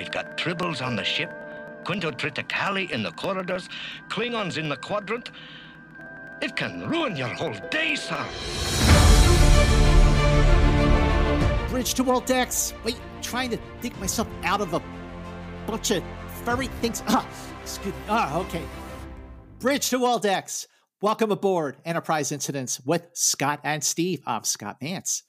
We've got tribbles on the ship, Quinto Triticale in the corridors, Klingons in the quadrant. It can ruin your whole day, sir. Bridge to world decks. Wait, trying to dig myself out of a bunch of furry things. Ah, excuse me. Ah, okay. Bridge to world decks. Welcome aboard Enterprise Incidents with Scott and Steve. I'm Scott Mantz.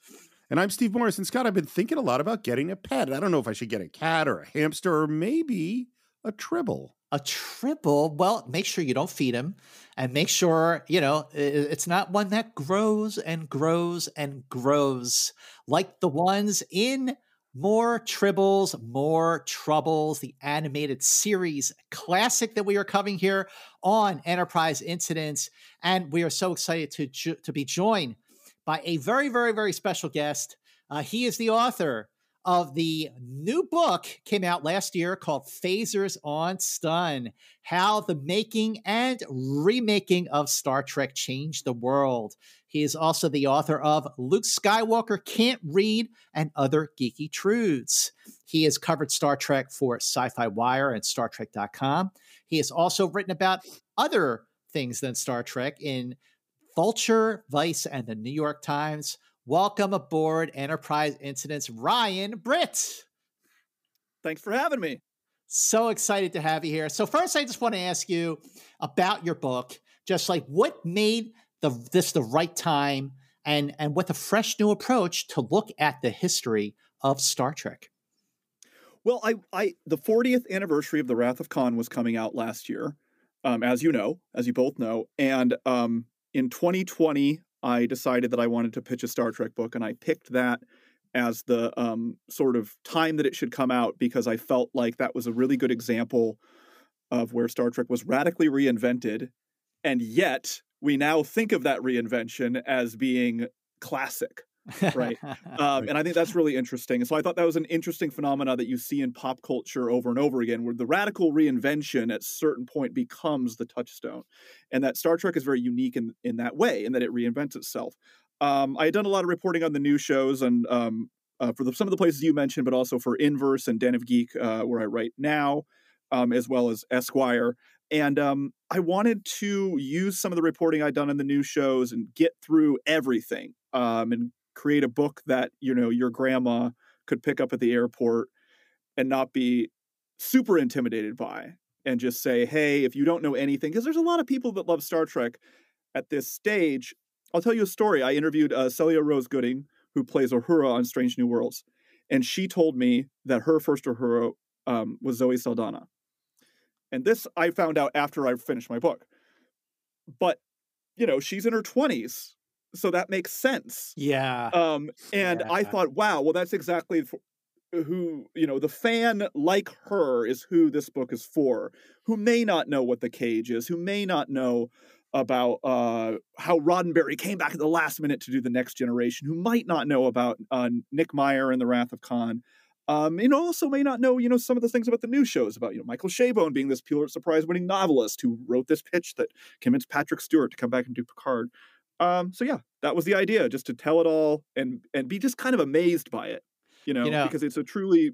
And I'm Steve Morris. And Scott, I've been thinking a lot about getting a pet. I don't know if I should get a cat or a hamster or maybe a tribble. A tribble? Well, make sure you don't feed him and make sure, you know, it's not one that grows and grows and grows like the ones in more Tribbles, More Troubles, the animated series classic that we are covering here on Enterprise Incidents. And we are so excited to, to be joined by a very, very, very special guest. Uh, he is the author of the new book came out last year called Phasers on Stun How the Making and Remaking of Star Trek Changed the World. He is also the author of Luke Skywalker Can't Read and Other Geeky Truths. He has covered Star Trek for Sci Fi Wire and StarTrek.com. He has also written about other things than Star Trek in Vulture, Vice, and the New York Times. Welcome aboard Enterprise Incidents, Ryan Britt. Thanks for having me. So excited to have you here. So first, I just want to ask you about your book. Just like what made the this the right time, and and with a fresh new approach to look at the history of Star Trek. Well, I, I the 40th anniversary of the Wrath of Khan was coming out last year, um, as you know, as you both know, and um, in 2020, I decided that I wanted to pitch a Star Trek book, and I picked that as the um, sort of time that it should come out because I felt like that was a really good example of where Star Trek was radically reinvented, and yet we now think of that reinvention as being classic right. Um, and i think that's really interesting and so i thought that was an interesting phenomena that you see in pop culture over and over again where the radical reinvention at certain point becomes the touchstone and that star trek is very unique in, in that way in that it reinvents itself. Um, i had done a lot of reporting on the new shows and um, uh, for the, some of the places you mentioned but also for inverse and den of geek uh, where i write now um, as well as esquire and um, I wanted to use some of the reporting I'd done in the new shows and get through everything um, and create a book that you know your grandma could pick up at the airport and not be super intimidated by and just say hey if you don't know anything because there's a lot of people that love star trek at this stage. I'll tell you a story. I interviewed uh, celia rose gooding who plays uhura on strange new worlds and she told me that her first uhura um, was zoe saldana. And this i found out after i finished my book. But you know she's in her 20s so that makes sense. Yeah. Um, and yeah. I thought, wow, well, that's exactly who you know the fan like her is who this book is for who may not know what the cage is who may not know about uh, how roddenberry came back at the last minute to do the next generation who might not know about uh, nick meyer and the wrath of khan um, and also may not know, you know, some of the things about the new shows about, you know, Michael Chabon being this Pulitzer Prize winning novelist who wrote this pitch that convinced Patrick Stewart to come back and do Picard. Um, so yeah, that was the idea, just to tell it all and and be just kind of amazed by it, you know, you know because it's a truly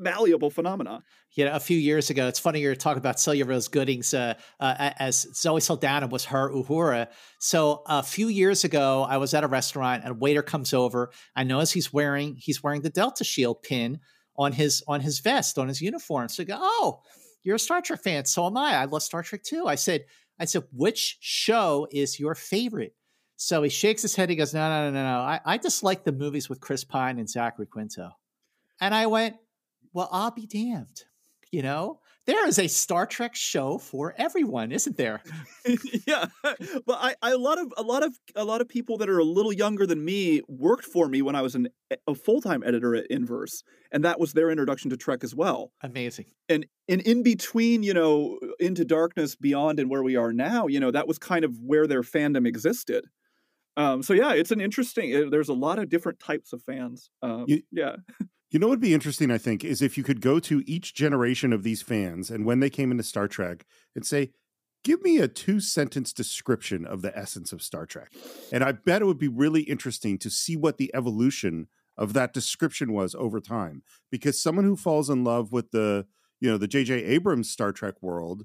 malleable phenomena. You know, a few years ago, it's funny you're talking about Celia Rose Gooding's uh, uh, as Zoe Saldana was her Uhura. So a few years ago, I was at a restaurant and a waiter comes over. I notice he's wearing he's wearing the Delta Shield pin on his on his vest on his uniform. So I go, oh, you're a Star Trek fan. So am I. I love Star Trek too. I said, I said, which show is your favorite? So he shakes his head. He goes, No, no, no, no, no. I, I just like the movies with Chris Pine and Zachary Quinto. And I went, Well, I'll be damned. You know, there is a Star Trek show for everyone, isn't there? yeah, but I, I, a lot of a lot of a lot of people that are a little younger than me worked for me when I was an, a full time editor at Inverse, and that was their introduction to Trek as well. Amazing. And and in between, you know, into darkness, beyond, and where we are now, you know, that was kind of where their fandom existed. Um, so yeah, it's an interesting. Eh, there's a lot of different types of fans. Um, you, yeah. You know what would be interesting, I think, is if you could go to each generation of these fans and when they came into Star Trek and say, give me a two sentence description of the essence of Star Trek. And I bet it would be really interesting to see what the evolution of that description was over time because someone who falls in love with the you know the JJ Abrams Star Trek world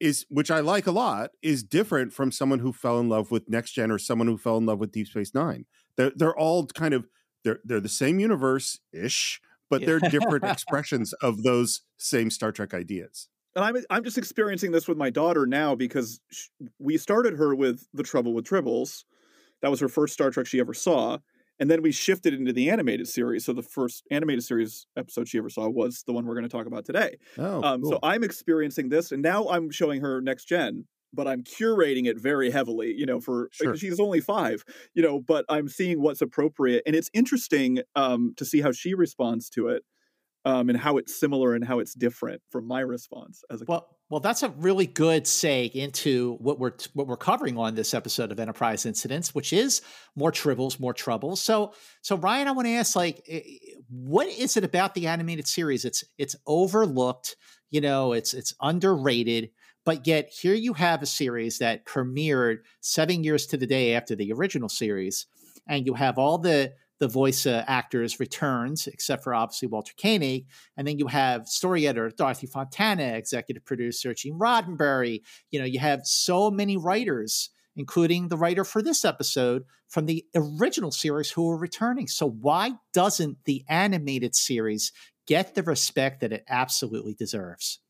is which I like a lot is different from someone who fell in love with Next Gen or someone who fell in love with Deep Space 9 they're they're all kind of they're they're the same universe ish but they're different expressions of those same Star Trek ideas. And I'm I'm just experiencing this with my daughter now because she, we started her with The Trouble with Tribbles. That was her first Star Trek she ever saw, and then we shifted into the animated series. So the first animated series episode she ever saw was the one we're going to talk about today. Oh, um, cool. so I'm experiencing this, and now I'm showing her next gen, but I'm curating it very heavily. You know, for Sure. she's only five. You know, but I'm seeing what's appropriate, and it's interesting um, to see how she responds to it. Um, and how it's similar and how it's different from my response as a Well, well, that's a really good seg into what we're what we're covering on this episode of Enterprise Incidents, which is more tribbles, more troubles. So, so Ryan, I want to ask, like, eh, what is it about the animated series? It's it's overlooked, you know, it's it's underrated, but yet here you have a series that premiered seven years to the day after the original series, and you have all the the voice uh, actors returns, except for obviously Walter Koenig. And then you have story editor Dorothy Fontana, executive producer Gene Roddenberry. You know, you have so many writers, including the writer for this episode from the original series who are returning. So why doesn't the animated series get the respect that it absolutely deserves?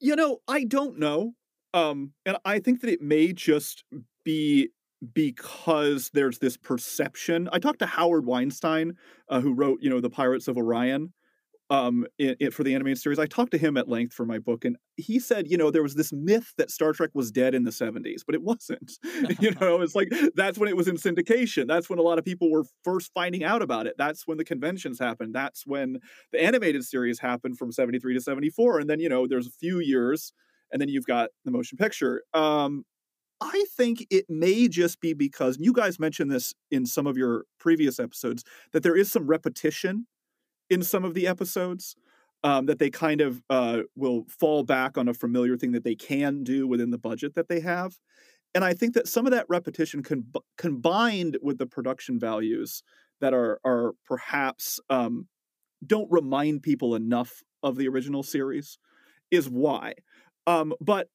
You know, I don't know. Um, and I think that it may just be because there's this perception. I talked to Howard Weinstein, uh, who wrote, you know, The Pirates of Orion um, in, in- for the animated series. I talked to him at length for my book, and he said, you know, there was this myth that Star Trek was dead in the 70s, but it wasn't. you know, it's like that's when it was in syndication. That's when a lot of people were first finding out about it. That's when the conventions happened. That's when the animated series happened from 73 to 74. And then, you know, there's a few years, and then you've got the motion picture. Um, I think it may just be because you guys mentioned this in some of your previous episodes that there is some repetition in some of the episodes. Um, that they kind of uh, will fall back on a familiar thing that they can do within the budget that they have. And I think that some of that repetition con- combined with the production values that are are perhaps um, don't remind people enough of the original series is why. Um, but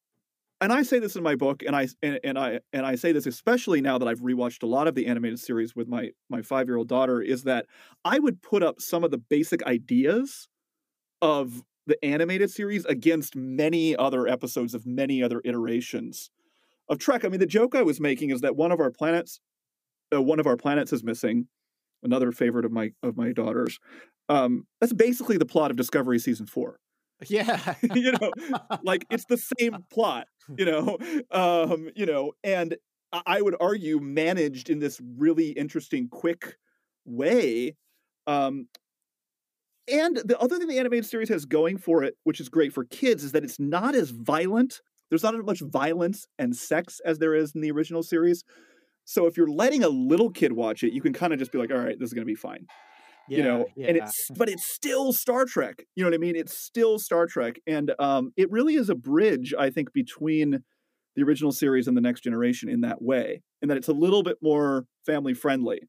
and I say this in my book, and I and, and I and I say this especially now that I've rewatched a lot of the animated series with my my five year old daughter, is that I would put up some of the basic ideas of the animated series against many other episodes of many other iterations of Trek. I mean, the joke I was making is that one of our planets, uh, one of our planets is missing. Another favorite of my of my daughters. Um, that's basically the plot of Discovery season four Yeah. you know like it's the same plot you know um you know and I- would argue managed in this really interesting quick way um and the other thing the animated series has going for it which is great for kids is that it's not as violent there's not as much violence and sex as there is in the original series so if you're letting a little kid watch it you can kind of just be like all right this is going to be fine you know and it's but it's still star trek you know what i mean it's still star trek and um it really is a bridge i think between the original series and the next generation in that way and that it's a little bit more family friendly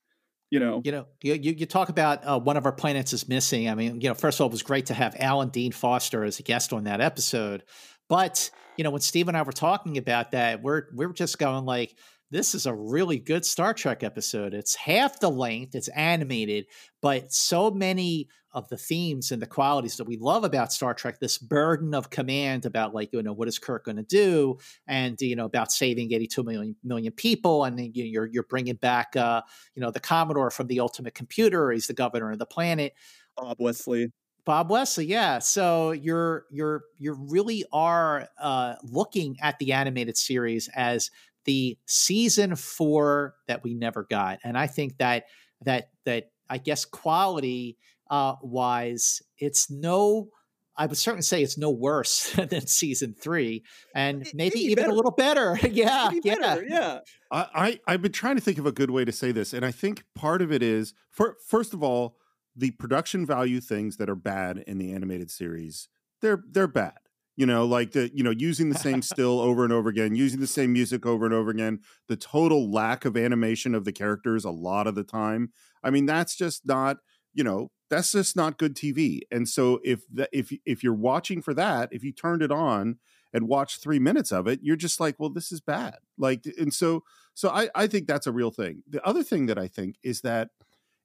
you know You know, you, you, you talk about uh, one of our planets is missing. I mean, you know, first of all, it was great to have Alan Dean Foster as a guest on that episode. But you know, when Steve and I were talking about that, we're we're just going like, this is a really good Star Trek episode. It's half the length, it's animated, but so many of the themes and the qualities that we love about Star Trek, this burden of command about like, you know, what is Kirk going to do, and you know, about saving 82 million million people, and then you know, you're you're bringing back, uh, you know, the Commodore from the Ultimate Computer. He's the governor of the planet. bob wesley Bob Wesley, yeah. So you're you're you really are uh, looking at the animated series as the season four that we never got, and I think that that that I guess quality uh, wise, it's no. I would certainly say it's no worse than season three, and It- maybe maybe even better. a little better. yeah, Maybe yeah. better, yeah I, I I've been trying to think of a good way to say this, and I think part of it is for first of all, the production value things that are bad in the animated series, they're they're bad. You know, like the you know using the same still over and over again, using the same music over and over again, the total lack of animation of the characters a lot of the time. I mean, that's just not, you know, that's just not good TV. And so if the, if if you're watching for that, if you turned it on and watched three minutes of it, you're just like, well, this is bad. Like, and so so I I think that's a real thing. The other thing that I think is that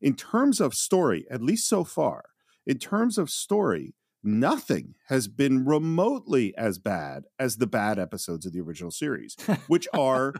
in terms of story, at least so far, in terms of story, nothing has been remotely as bad as the bad episodes of the original series, which are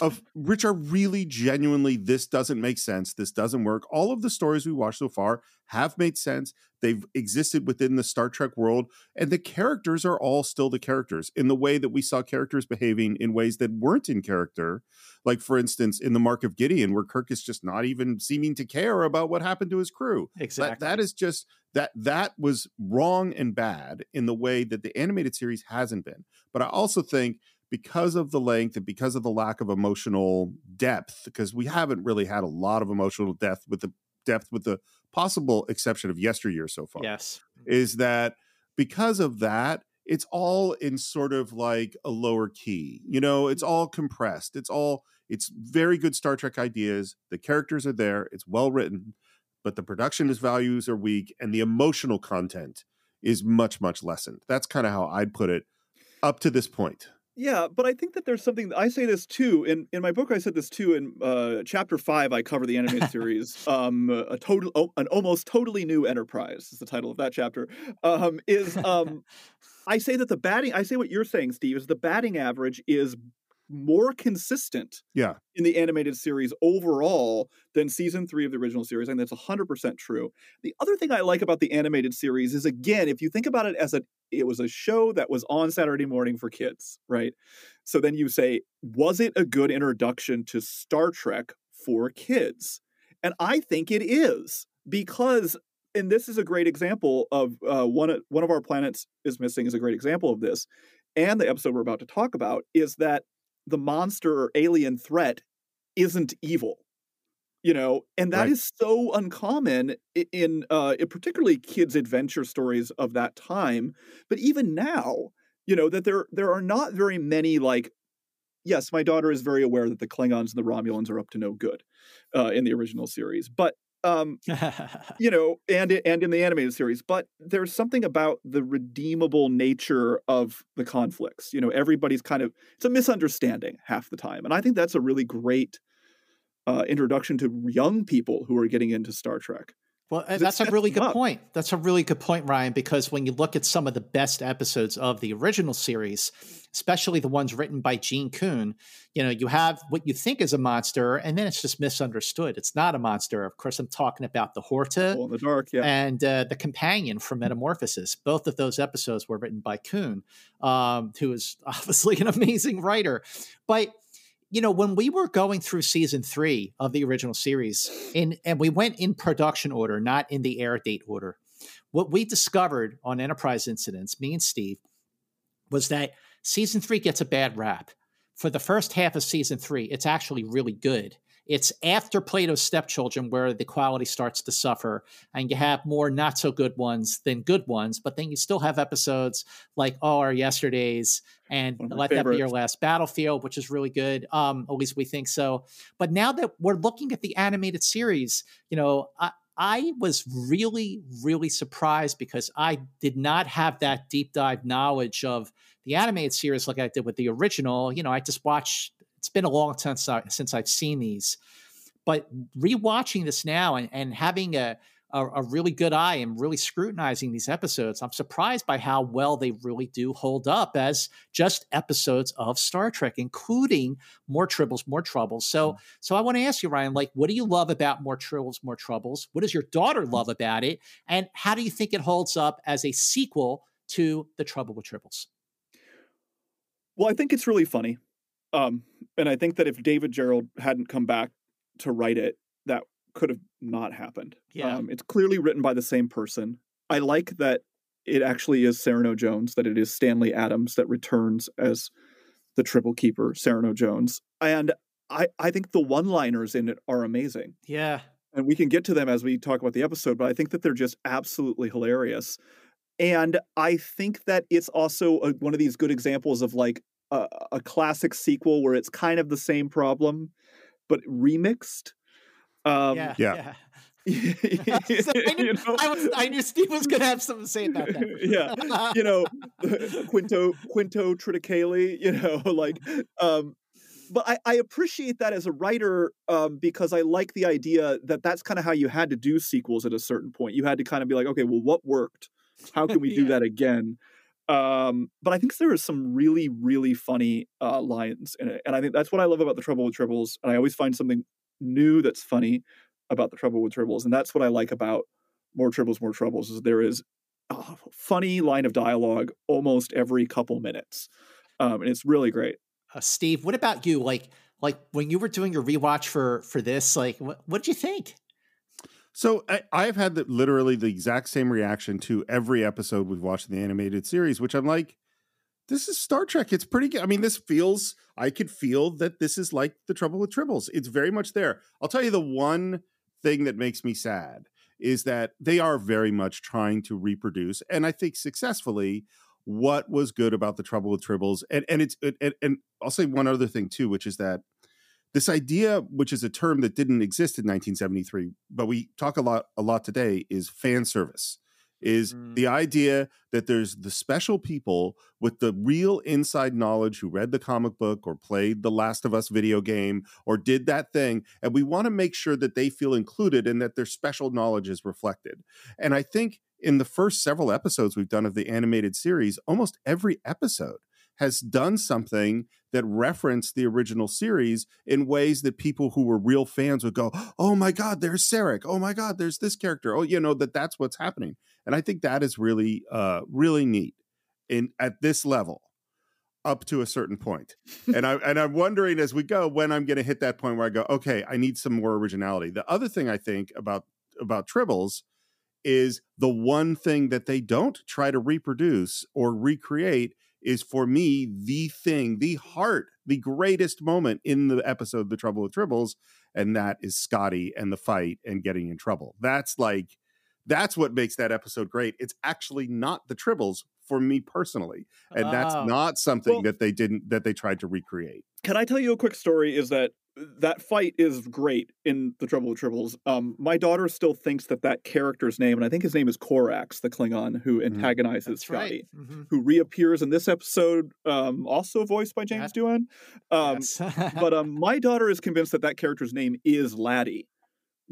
of which are really genuinely this doesn't make sense, this doesn't work. All of the stories we watched so far have made sense. They've existed within the Star Trek world, and the characters are all still the characters in the way that we saw characters behaving in ways that weren't in character. Like, for instance, in the Mark of Gideon, where Kirk is just not even seeming to care about what happened to his crew. Exactly. That, that is just that that was wrong and bad in the way that the animated series hasn't been. But I also think because of the length and because of the lack of emotional depth, because we haven't really had a lot of emotional depth with the depth with the possible exception of yesteryear so far. Yes. Is that because of that, it's all in sort of like a lower key. You know, it's mm. all compressed. It's all it's very good Star Trek ideas. The characters are there. It's well written but the production values are weak and the emotional content is much much lessened that's kind of how i'd put it up to this point yeah but i think that there's something i say this too in in my book i said this too in uh, chapter five i cover the animated series um a total oh, an almost totally new enterprise is the title of that chapter um is um i say that the batting i say what you're saying steve is the batting average is more consistent yeah. in the animated series overall than season three of the original series and that's 100% true. The other thing i like about the animated series is again if you think about it as a it was a show that was on saturday morning for kids right? So then you say was it a good introduction to star trek for kids? And i think it is because and this is a great example of uh, one one of our planets is missing is a great example of this and the episode we're about to talk about is that the monster or alien threat isn't evil you know and that Right. is so uncommon in uh in particularly kids adventure stories of that time but even now you know that there there are not very many like yes my daughter is very aware that the klingons and the romulans are up to no good uh in the original series but um you know, and and in the animated series, but there's something about the redeemable nature of the conflicts. You know, everybody's kind of it's a misunderstanding half the time, and I think that's a really great uh, introduction to young people who are getting into Star Trek. Well, uh, that's a really good up. point. That's a really good point, Ryan, because when you look at some of the best episodes of the original series, especially the ones written by Gene Coon, you know, you have what you think is a monster, and then it's just misunderstood. It's not a monster. Of course, I'm talking about the Horta the dark, yeah. and uh, the companion from Metamorphosis. Both of those episodes were written by Coon, um, who is obviously an amazing writer. But you know, when we were going through season three of the original series, in and we went in production order, not in the air date order. What we discovered on Enterprise Incidents, me and Steve, was that season three gets a bad rap. For the first half of season three, it's actually really good. It's after Plato's Stepchildren where the quality starts to suffer, and you have more not so good ones than good ones. But then you still have episodes like Oh Our Yesterdays and One of my Let That Be Your. Last Battlefield, which is really good. Um, at least we think so. But now that we're looking at the animated series, you know, I, I was really, really surprised because I did not have that deep dive knowledge of the animated series like I did with the original. You know, I just watched. It's been a long time since, I, since I've seen these, but rewatching this now and, and having a, a a really good eye and really scrutinizing these episodes, I'm surprised by how well they really do hold up as just episodes of Star Trek, including more tribbles, more troubles. So, so I want to ask you, Ryan, like, what do you love about more tribbles, more troubles? What does your daughter love about it, and how do you think it holds up as a sequel to the Trouble with Tribbles? Well, I think it's really funny. Um, and I think that if David Gerrold hadn't come back to write it, that could have not happened. Yeah. Um, it's clearly written by the same person. I like that it actually is Cyrano Jones, that it is Stanley Adams that returns as the tribble keeper, Cyrano Jones. And I, I think the one liners in it are amazing. Yeah, And we can get to them as we talk about the episode, but I think that they're just absolutely hilarious. And I think that it's also a, one of these good examples of like a, a classic sequel where it's kind of the same problem, but remixed. Um, yeah, yeah. yeah. So I, knew, you know? I, was, I knew Steve was going to have something to say about that. yeah, you know, Quinto Quinto Triticale, you know, like um but I, I appreciate that as a writer um, because I like the idea that that's kind of how you had to do sequels at a certain point. You had to kind of be like, okay, well, what worked? How can we do Yeah. that again? Um, but I think there are some really, really funny uh, lines in it, and I think that's what I love about the Trouble with Tribbles. And I always find something new that's funny about the Trouble with Tribbles, and that's what I like about More Tribbles, More Troubles. Is there is a funny line of dialogue almost every couple minutes, um, and it's really great. Uh, Steve, what about you? Like, like when you were doing your rewatch for for this, like, what did you think? So I, I've had the, literally the exact same reaction to every episode we've watched in the animated series, which I'm like, this is Star Trek. It's pretty good. I mean, this feels, I could feel that this is like the trouble with tribbles. It's very much there. I'll tell you the one thing that makes me sad is that they are very much trying to reproduce, and I think successfully, what was good about the trouble with tribbles. And and it's and, and I'll say one other thing too, which is that this idea, which is a term that didn't exist in 1973, but we talk a lot a lot today, is fan service. Is Mm. the idea that there's the special people with the real inside knowledge who read the comic book or played the Last of Us video game or did that thing, and we want to make sure that they feel included and that their special knowledge is reflected. And I think in the first several episodes we've done of the animated series, almost every episode has done something that referenced the original series in ways that people who were real fans would go, "Oh my god, there's Sarek. Oh my god, there's this character. Oh, you know that that's what's happening." And I think that is really uh really neat in at this level up to a certain point. and I and I'm wondering as we go when I'm going to hit that point where I go, "Okay, I need some more originality." The other thing I think about about Tribbles is the one thing that they don't try to reproduce or recreate is for me the thing, the heart, the greatest moment in the episode The Trouble with Tribbles, and that is Scotty and the fight and getting in trouble. That's like that's what makes that episode great. It's actually not the Tribbles for me personally, and that's Oh. not something Well- that they didn't that they tried to recreate. Can I tell you a quick story? Is that that fight is great in the Trouble with Tribbles. Um, my daughter still thinks that that character's name, and I think his name is Korax, the Klingon who antagonizes That's Scotty, right. Mhm. who reappears in this episode, um, also voiced by James Doohan. Um, Yes. but um, my daughter is convinced that that character's name is Laddie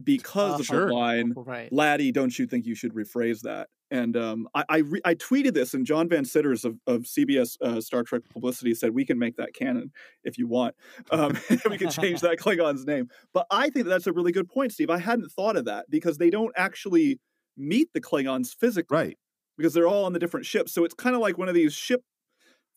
because Uh, of Sure. the line right. Laddie, don't you think you should rephrase that? And um, I I, re- I tweeted this, and John Van Citters of, of CBS uh, Star Trek Publicity said we can make that canon if you want. Um, we can change that Klingon's name. But I think that's a really good point, Steve. I hadn't thought of that because they don't actually meet the Klingons physically Right. because they're all on the different ships. So it's kind of like one of these ship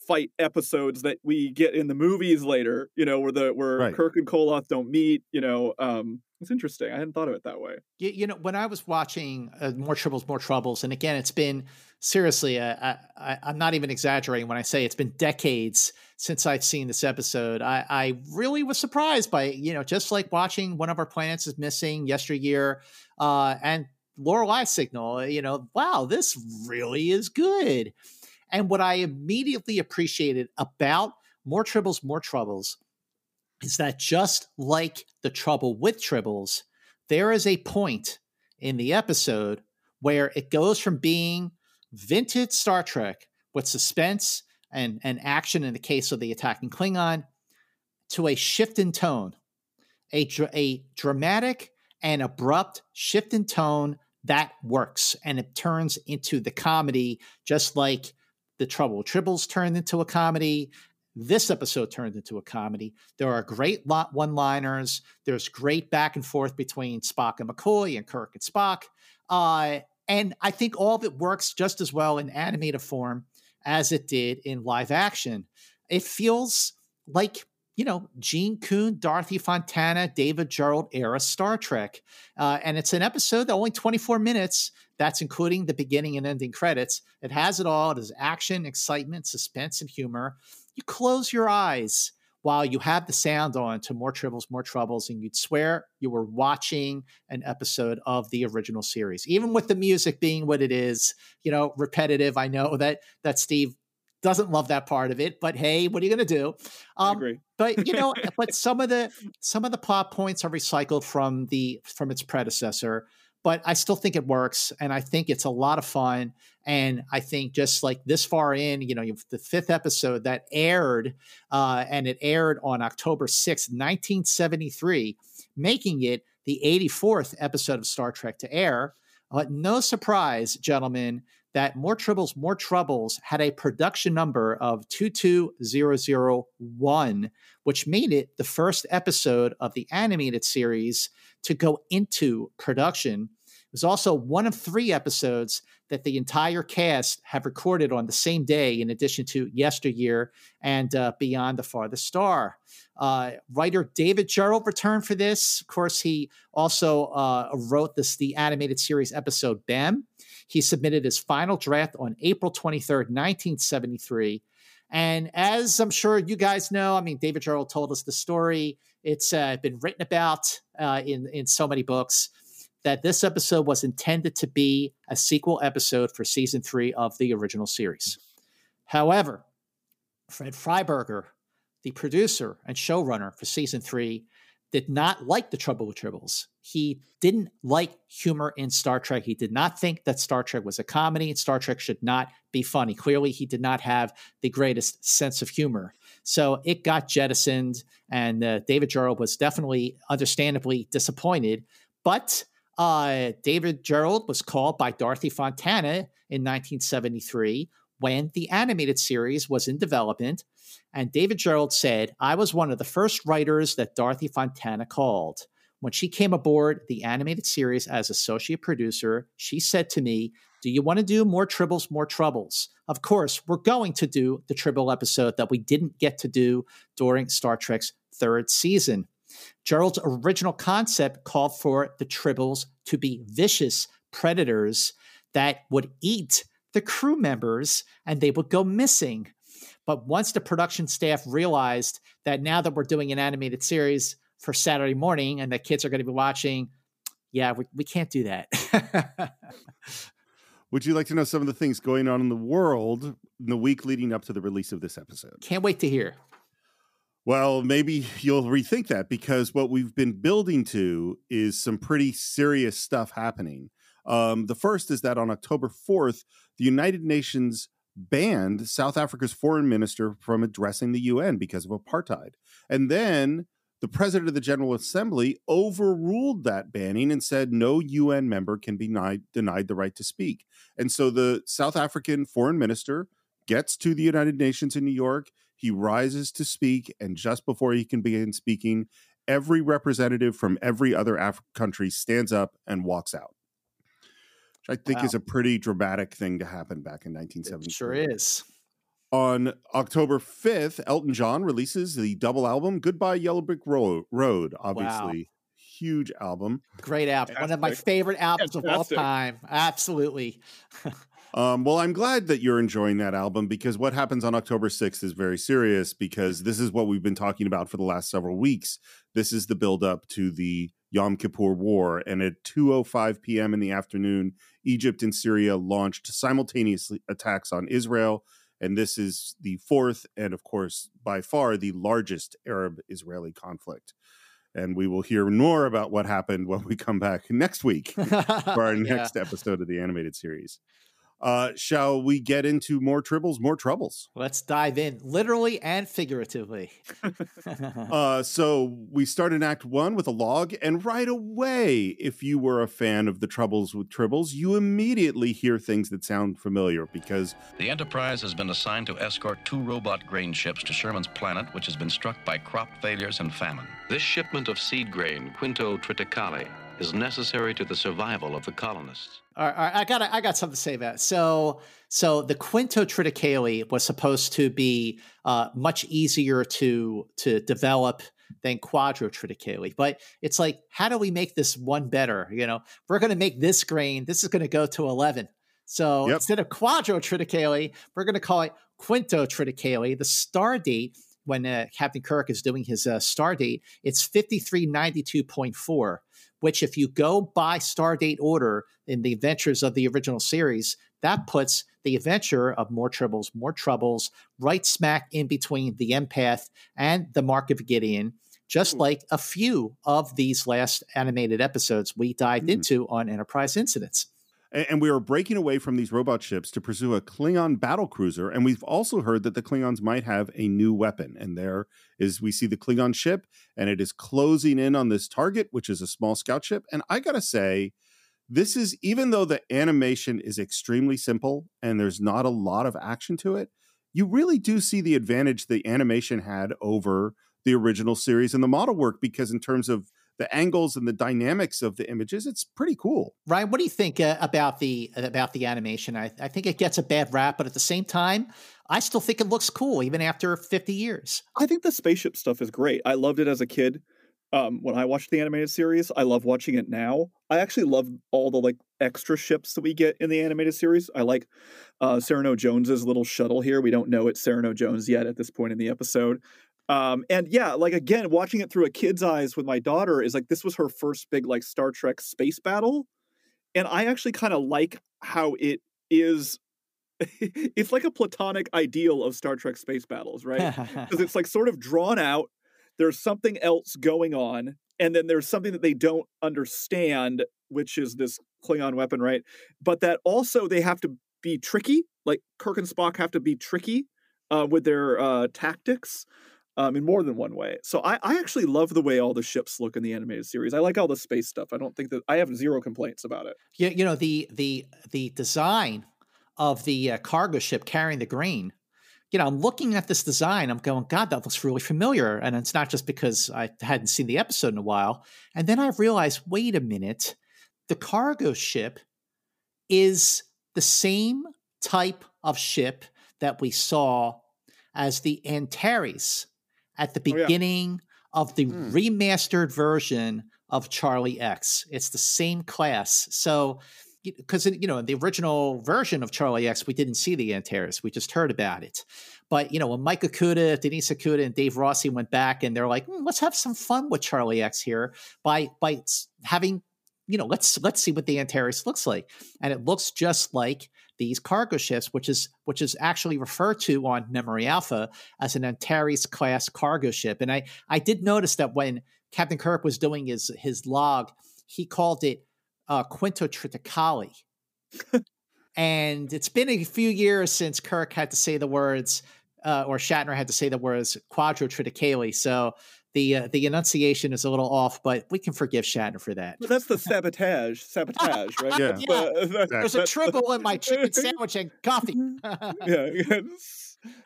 fight episodes that we get in the movies later, you know, where the where Right. Kirk and Koloth don't meet, you know. Um, it's interesting. I hadn't thought of it that way. You, you know, when I was watching uh, More Troubles, More Troubles, and again, it's been seriously, uh, I, I'm not even exaggerating when I say it's been decades since I've seen this episode. I, I really was surprised by, you know, just like watching One of Our Planets is Missing yesteryear uh, and Lorelei Signal, you know, wow, this really is good. And what I immediately appreciated about More Tribbles, More Troubles is that just like the trouble with Tribbles, there is a point in the episode where it goes from being vintage Star Trek with suspense and, and action in the case of the attacking Klingon to a shift in tone, a, a dramatic and abrupt shift in tone that works and it turns into the comedy just like the trouble tribbles turned into a comedy this episode turned into a comedy. There are great one liners. There's great back and forth between Spock and McCoy and Kirk and Spock. Uh, and I think all of it works just as well in animated form as it did in live action. It feels like, you know, Gene Coon, Dorothy Fontana, David Gerrold era Star Trek. Uh, and it's an episode that only 24 minutes. That's including the beginning and ending credits. It has it all. It is action, excitement, suspense, and humor you close your eyes while you have the sound on to more tribbles, more troubles, and you'd swear you were watching an episode of the original series. Even with the music being what it is, you know, repetitive. I know that that Steve doesn't love that part of it, but hey, what are you going to do? I Um, agree. but you know, but some of the some of the plot points are recycled from the from its predecessor. But I still think it works, and I think it's a lot of fun. And I think just like this far in, you know, the fifth episode that aired, uh, and it aired on October sixth, nineteen seventy three, making it the eighty fourth episode of Star Trek to air. But no surprise, gentlemen, that More Tribbles, More Troubles had a production number of 22001, which made it the first episode of the animated series to go into production. It was also one of three episodes that the entire cast have recorded on the same day, in addition to Yesteryear and uh, Beyond the Farthest Star. Uh, writer David Gerrold returned for this. Of course, he also uh, wrote this the animated series episode Bem. He submitted his final draft on April 23rd, 1973. And as I'm sure you guys know, I mean, David Gerrold told us the story. It's uh, been written about uh, in, in so many books that this episode was intended to be a sequel episode for season three of the original series. However, Fred Freiberger, the producer and showrunner for season three, did not like the Trouble with Tribbles. He didn't like humor in Star Trek. He did not think that Star Trek was a comedy and Star Trek should not be funny. Clearly, he did not have the greatest sense of humor. So it got jettisoned, and uh, David Gerrold was definitely, understandably disappointed. But uh, David Gerrold was called by Dorothy Fontana in 1973 when the animated series was in development and David Gerrold said, I was one of the first writers that Dorothy Fontana called. When she came aboard the animated series as associate producer, she said to me, Do you want to do more Tribbles, more Troubles? Of course, we're going to do the Tribble episode that we didn't get to do during Star Trek's third season. Gerrold's original concept called for the Tribbles to be vicious predators that would eat the crew members and they would go missing. But once the production staff realized that now that we're doing an animated series for Saturday morning and the kids are going to be watching, yeah, we, we can't do that. Would you like to know some of the things going on in the world in the week leading up to the release of this episode? Can't wait to hear. Well, maybe you'll rethink that because what we've been building to is some pretty serious stuff happening. Um, the first is that on October 4th, the United Nations banned South Africa's foreign minister from addressing the UN because of apartheid. And then the president of the General Assembly overruled that banning and said no UN member can be denied, denied the right to speak. And so the South African foreign minister gets to the United Nations in New York. He rises to speak, and just before he can begin speaking, every representative from every other Af- country stands up and walks out which I think wow. is a pretty dramatic thing to happen back in 1970. Sure is. On October 5th, Elton John releases the double album Goodbye Yellow Brick Road, obviously. Wow. Huge album. Great album. Fantastic. One of my favorite albums Fantastic. of all time. Absolutely. Um, well, I'm glad that you're enjoying that album because what happens on October 6th is very serious because this is what we've been talking about for the last several weeks. This is the build up to the Yom Kippur War, and at 2:05 p.m. in the afternoon, Egypt and Syria launched simultaneous attacks on Israel, and this is the fourth and, of course, by far the largest Arab-Israeli conflict. And we will hear more about what happened when we come back next week for our next yeah. episode of the animated series. Uh, shall we get into more tribbles, more troubles? Let's dive in, literally and figuratively. uh, so we start in Act One with a log, and right away, if you were a fan of the Troubles with Tribbles, you immediately hear things that sound familiar because the Enterprise has been assigned to escort two robot grain ships to Sherman's planet, which has been struck by crop failures and famine. This shipment of seed grain, Quinto Triticale, is necessary to the survival of the colonists. All right, all right I got I got something to say about. So so the quintotriticale was supposed to be uh, much easier to to develop than quadro triticale, but it's like how do we make this one better? You know, we're going to make this grain. This is going to go to eleven. So yep. instead of quadro triticale, we're going to call it quinto triticale. The star date when uh, Captain Kirk is doing his uh, star date, it's 5392.4, which, if you go by star date order in the adventures of the original series, that puts the adventure of More Troubles, More Troubles right smack in between the empath and the Mark of Gideon. just Ooh. like a few of these last animated episodes we dived Mhm. into on Enterprise Incidents. And we are breaking away from these robot ships to pursue a Klingon battle cruiser. And we've also heard that the Klingons might have a new weapon. And there is, we see the Klingon ship, and it is closing in on this target, which is a small scout ship. And I got to say, this is, even though the animation is extremely simple and there's not a lot of action to it, you really do see the advantage the animation had over the original series and the model work because, in terms of the angles and the dynamics of the images, it's pretty cool. Ryan, what do you think uh, about the about the animation? I, I think it gets a bad rap, but at the same time, I still think it looks cool even after 50 years. I think the spaceship stuff is great. I loved it as a kid. Um, when I watched the animated series, I love watching it now. I actually love all the like extra ships that we get in the animated series. I like uh, Cyrano Jones's little shuttle here. We don't know it's Cyrano Jones yet at this point in the episode. Um, and yeah, like again, watching it through a kid's eyes with my daughter is like this was her first big like Star Trek space battle, and I actually kind of like how it is. it's like a platonic ideal of Star Trek space battles, right? because it's like sort of drawn out. There's something else going on, and then there's something that they don't understand, which is this Klingon weapon, right? But that also they have to be tricky. Like Kirk and Spock have to be tricky uh, with their uh, tactics um, in more than one way. So I, I actually love the way all the ships look in the animated series. I like all the space stuff. I don't think that I have zero complaints about it. you, you know the the the design of the uh, cargo ship carrying the grain you know i'm looking at this design i'm going god that looks really familiar and it's not just because i hadn't seen the episode in a while and then i realized wait a minute the cargo ship is the same type of ship that we saw as the antares at the Oh, yeah. beginning of the Hmm. remastered version of Charlie X. It's the same class. So, because you know, in the original version of Charlie X, we didn't see the Antares. We just heard about it. But you know, when Mike Okuda, Denise Okuda, and Dave Rossi went back, and they're like, "Hmm, "Let's have some fun with Charlie X here by by having." You know, let's let's see what the Antares looks like, and it looks just like these cargo ships, which is which is actually referred to on Memory Alpha as an Antares class cargo ship. And I I did notice that when Captain Kirk was doing his his log, he called it uh, Quinto Triticale. and it's been a few years since Kirk had to say the words, uh, or Shatner had to say the words Quadro Triticale. So the uh, the enunciation is a little off, but we can forgive Shatner for that. But that's the sabotage, sabotage, right? Yeah. That's the- that- There's a tribble in my chicken sandwich and coffee. yeah, yeah.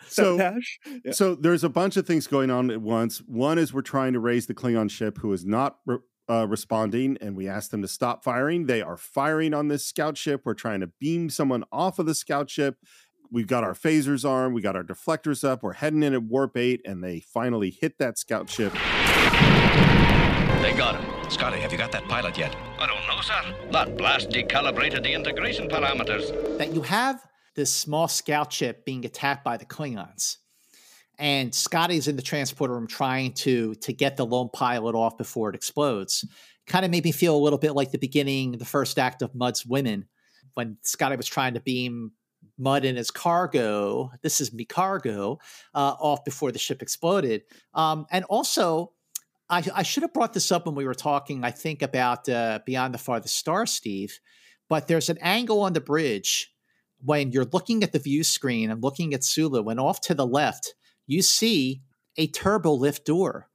So- Sabotage. Yeah. So there's a bunch of things going on at once. One is we're trying to raise the Klingon ship who is not re- uh, responding, and we ask them to stop firing. They are firing on this scout ship. We're trying to beam someone off of the scout ship. We've got our phasers armed. We got our deflectors up. We're heading in at warp eight, and they finally hit that scout ship. They got him. Scotty, have you got that pilot yet? I don't know, sir. That blast decalibrated the integration parameters. that you have this small scout ship being attacked by the Klingons. And Scotty's in the transporter room trying to to get the lone pilot off before it explodes. Kind of made me feel a little bit like the beginning, the first act of Mudd's Women, when Scotty was trying to beam Mudd in his cargo. This is me cargo uh, off before the ship exploded. Um, and also, I, I should have brought this up when we were talking. I think about uh, Beyond the Farthest Star, Steve. But there's an angle on the bridge when you're looking at the view screen and looking at Sulu, and off to the left, you see a turbo lift door.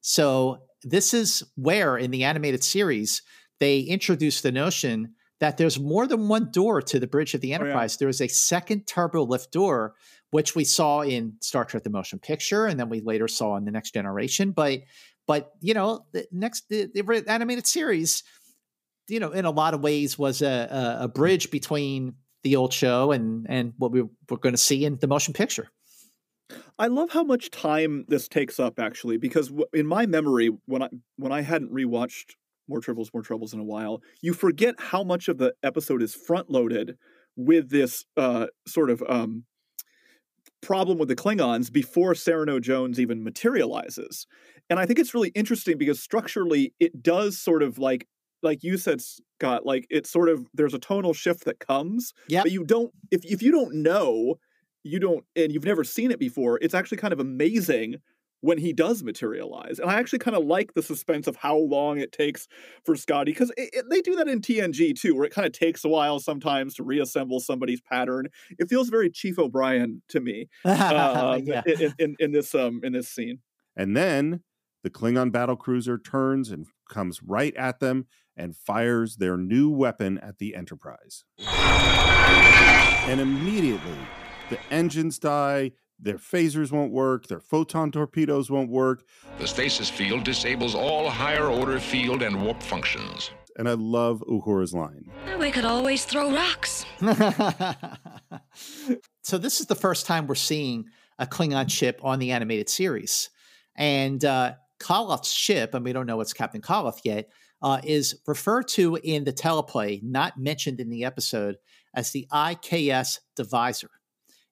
So this is where in the animated series they introduce the notion that there's more than one door to the bridge of the oh, yeah. Enterprise. There is a second turbo lift door, which we saw in Star Trek: The Motion Picture, and then we later saw in the Next Generation. But but you know, the next the, the animated series, you know, in a lot of ways was a, a, a bridge between the old show and and what we were going to see in the motion picture. I love how much time this takes up actually, because in my memory, when I when I hadn't rewatched More Troubles, More Troubles in a while, you forget how much of the episode is front loaded with this uh, sort of um, problem with the Klingons before Cyrano Jones even materializes. And I think it's really interesting because structurally it does sort of like like you said, Scott, like it's sort of there's a tonal shift that comes. Yeah. But you don't if if you don't know, you don't and you've never seen it before, it's actually kind of amazing when he does materialize. And I actually kind of like the suspense of how long it takes for Scotty because they do that in TNG too, where it kind of takes a while sometimes to reassemble somebody's pattern. It feels very Chief O'Brien to me uh, yeah. in, in, in, this um in this scene. And then the Klingon battle cruiser turns and comes right at them and fires their new weapon at the Enterprise. And immediately, the engines die, their phasers won't work, their photon torpedoes won't work. The stasis field disables all higher order field and warp functions. And I love Uhura's line. We could always throw rocks. so, this is the first time we're seeing a Klingon ship on the animated series. And uh, Koloth's ship, and we don't know what's Captain Koloth yet, uh, is referred to in the teleplay, not mentioned in the episode, as the IKS Devisor.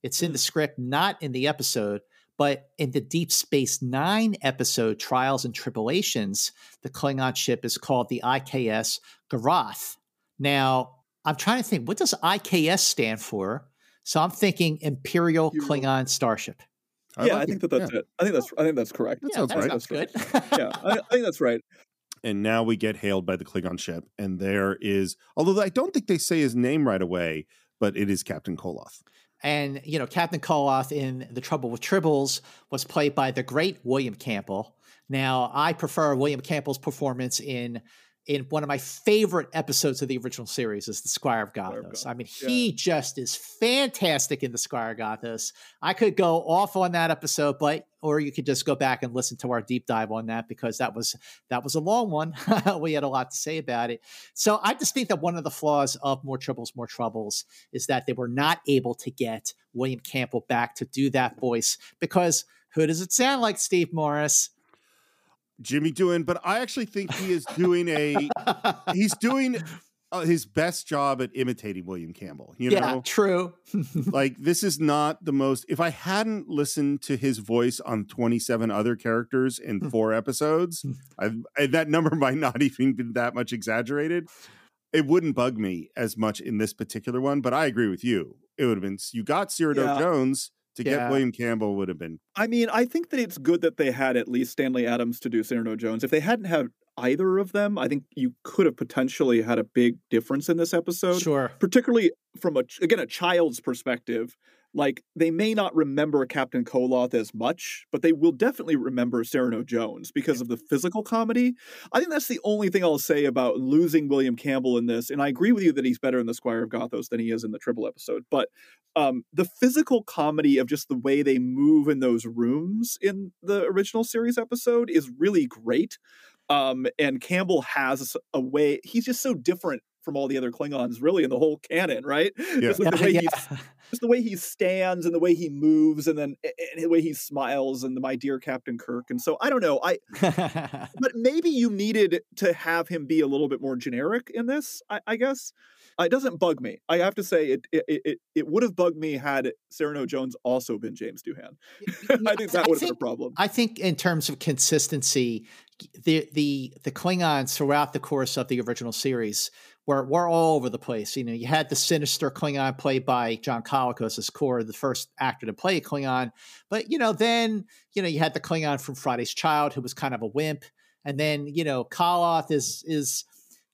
It's in the mm. script, not in the episode, but in the Deep Space Nine episode, Trials and Tribble-ations, the Klingon ship is called the IKS Gr'oth. Now, I'm trying to think, what does IKS stand for? So I'm thinking Imperial Klingon Starship. I yeah, like I think it. that that's yeah. it. I think that's I think that's correct. That yeah, sounds that right. Sounds good. yeah, I, I, think that's right. And now we get hailed by the Klingon ship, and there is, although I don't think they say his name right away, but it is Captain Koloth. And, you know, Captain Koloth in The Trouble with Tribbles was played by the great William Campbell. Now, I prefer William Campbell's performance in in one of my favorite episodes of the original series is the Squire of Gothos. I mean, yeah. he just is fantastic in the Squire of Gothos. I could go off on that episode, but or you could just go back and listen to our deep dive on that because that was that was a long one. we had a lot to say about it. So I just think that one of the flaws of More Troubles, More Troubles is that they were not able to get William Campbell back to do that voice because who does it sound like, Steve Morris? Jimmy Doohan, but I actually think he is doing a he's doing uh, his best job at imitating William Campbell. You yeah, know, true. like this is not the most. If I hadn't listened to his voice on twenty seven other characters in hmm. four episodes, hmm. I, that number might not even been that much exaggerated. It wouldn't bug me as much in this particular one, but I agree with you. It would have been you got Cyrano yeah. Jones to yeah. get William Campbell would have been. I mean, I think that it's good that they had at least Stanley Adams to do Cyrano Jones. If they hadn't had either of them, I think you could have potentially had a big difference in this episode. Sure. Particularly from a again a child's perspective like they may not remember Captain Koloth as much, but they will definitely remember Cyrano Jones because of the physical comedy. I think that's the only thing I'll say about losing William Campbell in this. And I agree with you that he's better in the Squire of Gothos than he is in the Tribble episode. But um, the physical comedy of just the way they move in those rooms in the original series episode is really great. Um, and Campbell has a way, he's just so different from all the other Klingons, really, in the whole canon, right? Yeah. Just, the way yeah. just the way he stands and the way he moves, and then and the way he smiles, and the my dear Captain Kirk. And so I don't know, I but maybe you needed to have him be a little bit more generic in this. I, I guess uh, it doesn't bug me. I have to say it it it, it would have bugged me had Cyrano Jones also been James Doohan. I think that would have been a problem. I think in terms of consistency, the the the Klingons throughout the course of the original series were were all over the place. You know, you had the sinister Klingon played by John Colicos as Kor, the first actor to play a Klingon. But you know, then you know you had the Klingon from Friday's Child who was kind of a wimp, and then you know Koloth is is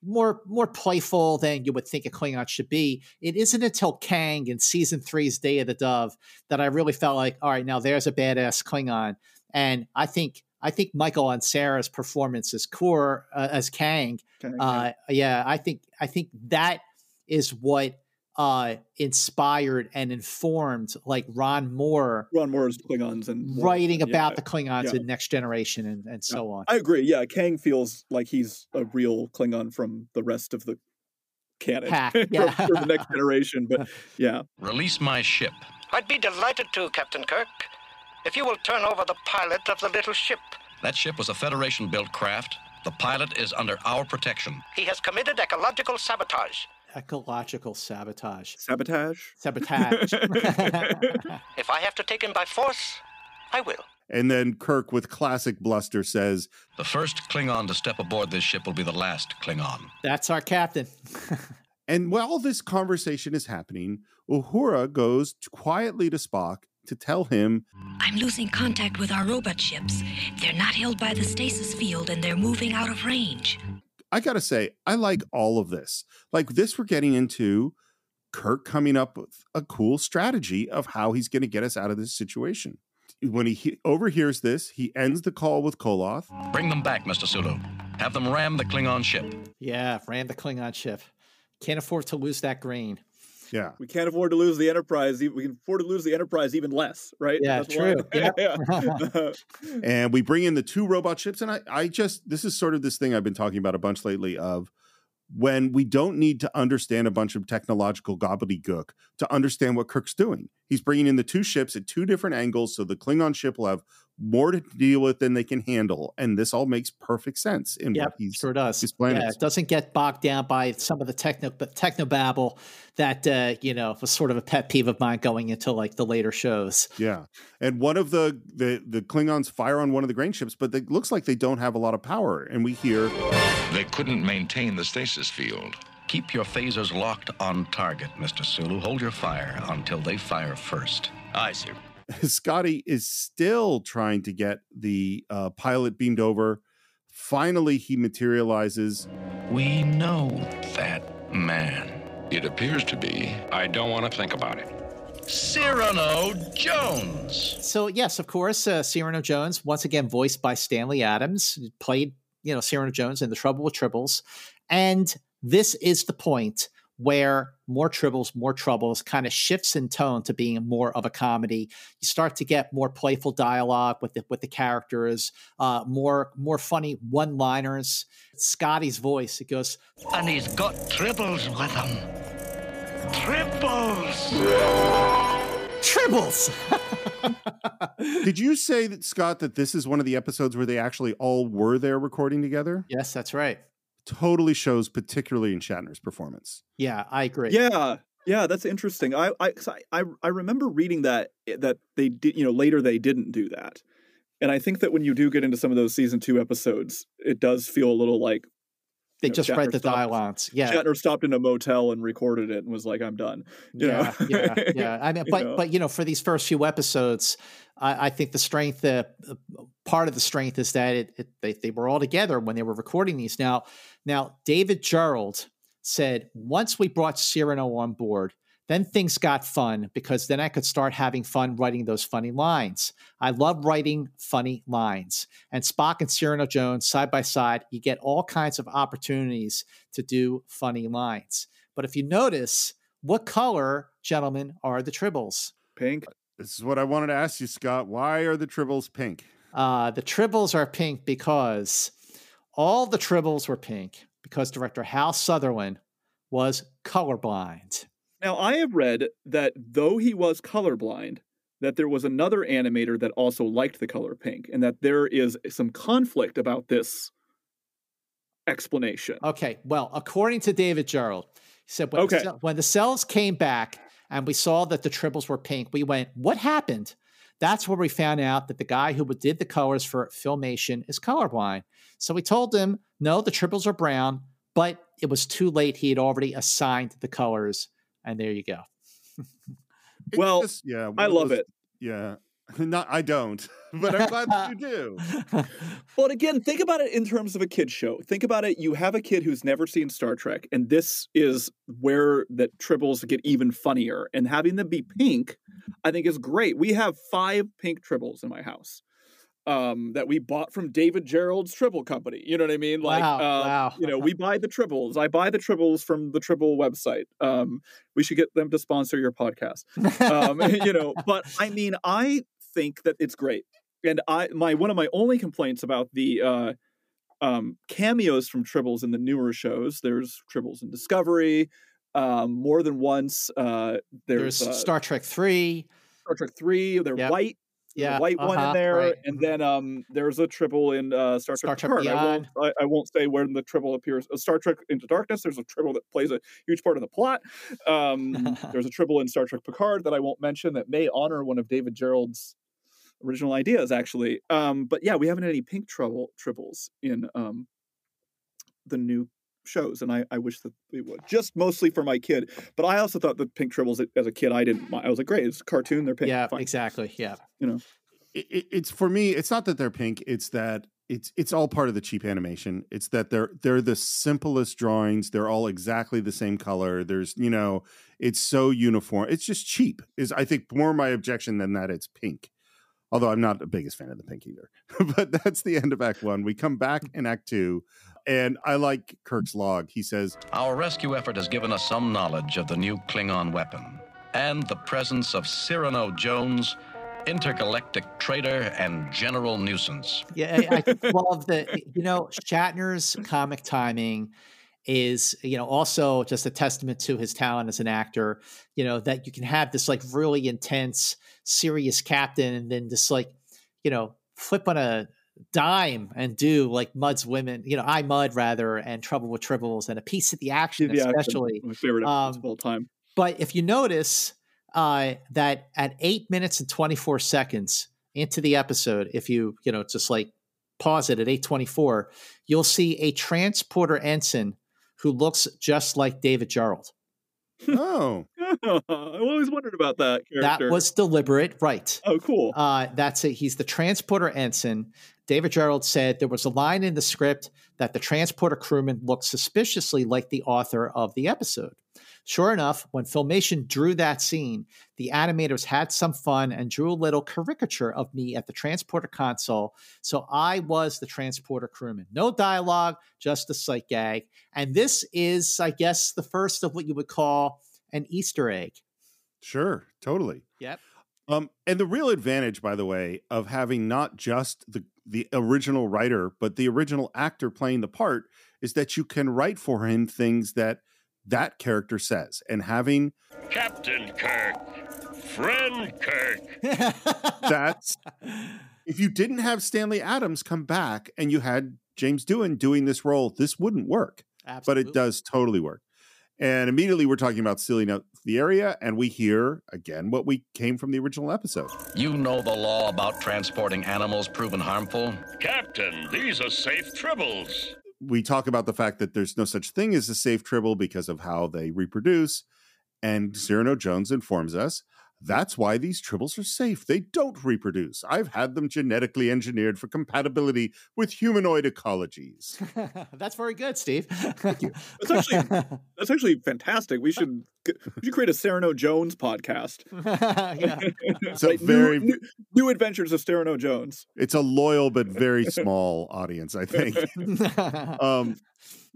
more more playful than you would think a Klingon should be. It isn't until Kang in season three's Day of the Dove that I really felt like, all right, now there's a badass Klingon. And I think I think Michael Ansara's performance as Kor uh, as Kang, okay, uh, yeah, I think I think that is what uh, inspired and informed like Ron Moore. Ron Moore's Klingons and writing about the Klingons yeah. in Next Generation and, and so on. I agree. Yeah, Kang feels like he's a real Klingon from the rest of the canon yeah. for, for the Next Generation. But yeah, release my ship. I'd be delighted to, Captain Kirk, if you will turn over the pilot of the little ship. That ship was a Federation built craft. The pilot is under our protection. He has committed ecological sabotage ecological sabotage. Sabotage? Sabotage. if I have to take him by force, I will. And then Kirk, with classic bluster, says, The first Klingon to step aboard this ship will be the last Klingon. That's our captain. and while this conversation is happening, Uhura goes quietly to Spock to tell him I'm losing contact with our robot ships. They're not held by the stasis field and they're moving out of range. I gotta say, I like all of this. Like this, we're getting into Kirk coming up with a cool strategy of how he's going to get us out of this situation. When he he overhears this, he ends the call with Koloth. Bring them back, Mr. Sulu. Have them ram the Klingon ship. Yeah, ram the Klingon ship. Can't afford to lose that grain. Yeah. We can't afford to lose the Enterprise. We can afford to lose the Enterprise even less, right? Yeah, That's true. Yeah. Yeah. and we bring in the two robot ships and I, I just this is sort of this thing i've been talking about a bunch lately of when we don't need to understand a bunch of technological gobbledygook to understand what kirk's doing he's bringing in the two ships at two different angles so the klingon ship will have more to deal with than they can handle and this all makes perfect sense in Yep, what he's sure does. his plan yeah, it doesn't get bogged down by some of the techno technobabble that uh, you know was sort of a pet peeve of mine going into like the later shows. yeah and one of the the the klingons fire on one of the grain ships but it looks like they don't have a lot of power and we hear They couldn't maintain the stasis field. Keep your phasers locked on target, Mr. Sulu. Hold your fire until they fire first. Aye, sir. Scotty is still trying to get the uh, pilot beamed over. Finally, he materializes. We know that man. It appears to be. I don't want to think about it. Cyrano Jones. So yes, of course, uh, Cyrano Jones once again voiced by Stanley Adams played you know Cyrano Jones in The Trouble with Tribbles, and this is the point where more tribbles, more troubles kind of shifts in tone to being more of a comedy. You start to get more playful dialogue with the with the characters, uh, more more funny one liners. Scotty's voice it goes, And he's got tribbles with him. Tribbles! "Tribbles." Did you say that Scott that this is one of the episodes where they actually all were there recording together? yes, that's right. Totally shows, particularly in Shatner's performance. Yeah, I agree. Yeah, yeah, that's interesting. I, I, 'cause I, I, I remember reading that eh, that they did, you know, later they didn't do that, and I think that when you do get into some of those season two episodes, it does feel a little like they know, just read the stopped- dialogues. Yeah, Shatner stopped in a motel and recorded it and was like, "I'm done." you yeah, know? yeah, yeah. I mean, You but know? but you know, for these first few episodes, I, I think the strength, uh, uh, part of the strength is that it, it they they were all together when they were recording these. Now, now David Gerrold said once we brought Cyrano on board. Then things got fun because then I could start having fun writing those funny lines. I love writing funny lines. And Spock and Cyrano Jones side by side, you get all kinds of opportunities to do funny lines. But if you notice, what color, gentlemen, are the tribbles? Pink. This is what I wanted to ask you, Scott. Why are the tribbles pink? Uh, the tribbles are pink because all the tribbles were pink because director Hal Sutherland was colorblind. Now I have read that though he was colorblind, that there was another animator that also liked the color pink, and that there is some conflict about this explanation. Okay, well, according to David Gerrold, he said when, Okay. the, when the cells came back and we saw that the tribbles were pink, we went, "What happened?" That's where we found out that the guy who did the colors for Filmation is colorblind. So we told him, "No, the tribbles are brown," but it was too late. He had already assigned the colors, and there you go. Well, just- yeah, I love those- it. Yeah, not I don't, but I'm glad that you do. Well, and again, think about it in terms of a kid show. Think about it. You have a kid who's never seen Star Trek, and this is where the tribbles get even funnier. And having them be pink, I think, is great. We have five pink tribbles in my house um, that we bought from David Gerrold's Tribble Company. You know what I mean? Like, Wow, uh, wow. you know, we buy the tribbles. I buy the tribbles from the Tribble website. Um, we should get them to sponsor your podcast um, you know but i mean i think that it's great and i my one of my only complaints about the uh um cameos from tribbles in the newer shows there's tribbles in discovery um more than once uh there's, There's uh, Star Trek Three. star trek 3 they're Yep. white Yeah, white one uh-huh, in there right. and then um there's a tribble in uh star Star trek, Trek Picard. I won't, I, I won't say where the tribble appears uh, star trek into darkness there's a tribble that plays a huge part of the plot um there's a tribble in star trek picard that i won't mention that may honor one of david gerrold's original ideas actually um but yeah we haven't had any pink trouble tribbles in um the new shows, and I, I wish that they would. Just mostly for my kid, but I also thought the pink tribbles as a kid I didn't. mind. I was like, great, it's a cartoon. They're pink. yeah, fine. exactly. Yeah. You know, it, it- it's for me it's not that they're pink it's that it's it's all part of the cheap animation it's that they're they're the simplest drawings they're all exactly the same color there's you know it's so uniform it's just cheap is i think more my objection than that it's pink although i'm not the biggest fan of the pink either but that's the end of act one we come back in act two and i like kirk's log he says Our rescue effort has given us some knowledge of the new Klingon weapon and the presence of Cyrano Jones, intergalactic traitor and general nuisance. Yeah, I, I love that. You know, Shatner's comic timing is, you know, also just a testament to his talent as an actor. You know, that you can have this like really intense, serious captain, and then just like, you know, flip on a dime and do like Mudd's women, you know, I Mud rather, and Trouble with Tribbles, and a piece of the action, The action, especially. my favorite episodes Um, of all time. But if you notice uh, that at eight minutes and 24 seconds into the episode, if you, you know, just like pause it at 824, you'll see a transporter ensign who looks just like David Gerrold. oh I've always wondered about that character. That was deliberate, right? oh cool. Uh, that's it. He's the transporter ensign. David Gerrold said there was a line in the script that the transporter crewman looked suspiciously like the author of the episode. Sure enough, when Filmation drew that scene, the animators had some fun and drew a little caricature of me at the transporter console. So I was the transporter crewman. No dialogue, just a sight gag. And this is, I guess, the first of what you would call an Easter egg. sure totally Yep. Um, and the real advantage, by the way, of having not just the the original writer, but the original actor playing the part, is that you can write for him things that that character says, and having Captain Kirk, friend Kirk. that's if you didn't have Stanley Adams come back and you had James Doohan doing this role, this wouldn't work. But it does totally work. And immediately we're talking about sealing up the area, and we hear again what we came from the original episode. You know the law about transporting animals proven harmful? Captain, these are safe tribbles. we talk about the fact that there's no such thing as a safe tribble because of how they reproduce. And Cyrano Jones informs us that's why these tribbles are safe. They don't reproduce. I've had them genetically engineered for compatibility with humanoid ecologies. That's very good, Steve. Thank you. That's actually that's actually fantastic. We should we should create a Cyrano Jones podcast. yeah. So Like, new- very- new, new adventures of Cyrano Jones. It's a loyal but very small audience, I think. Um,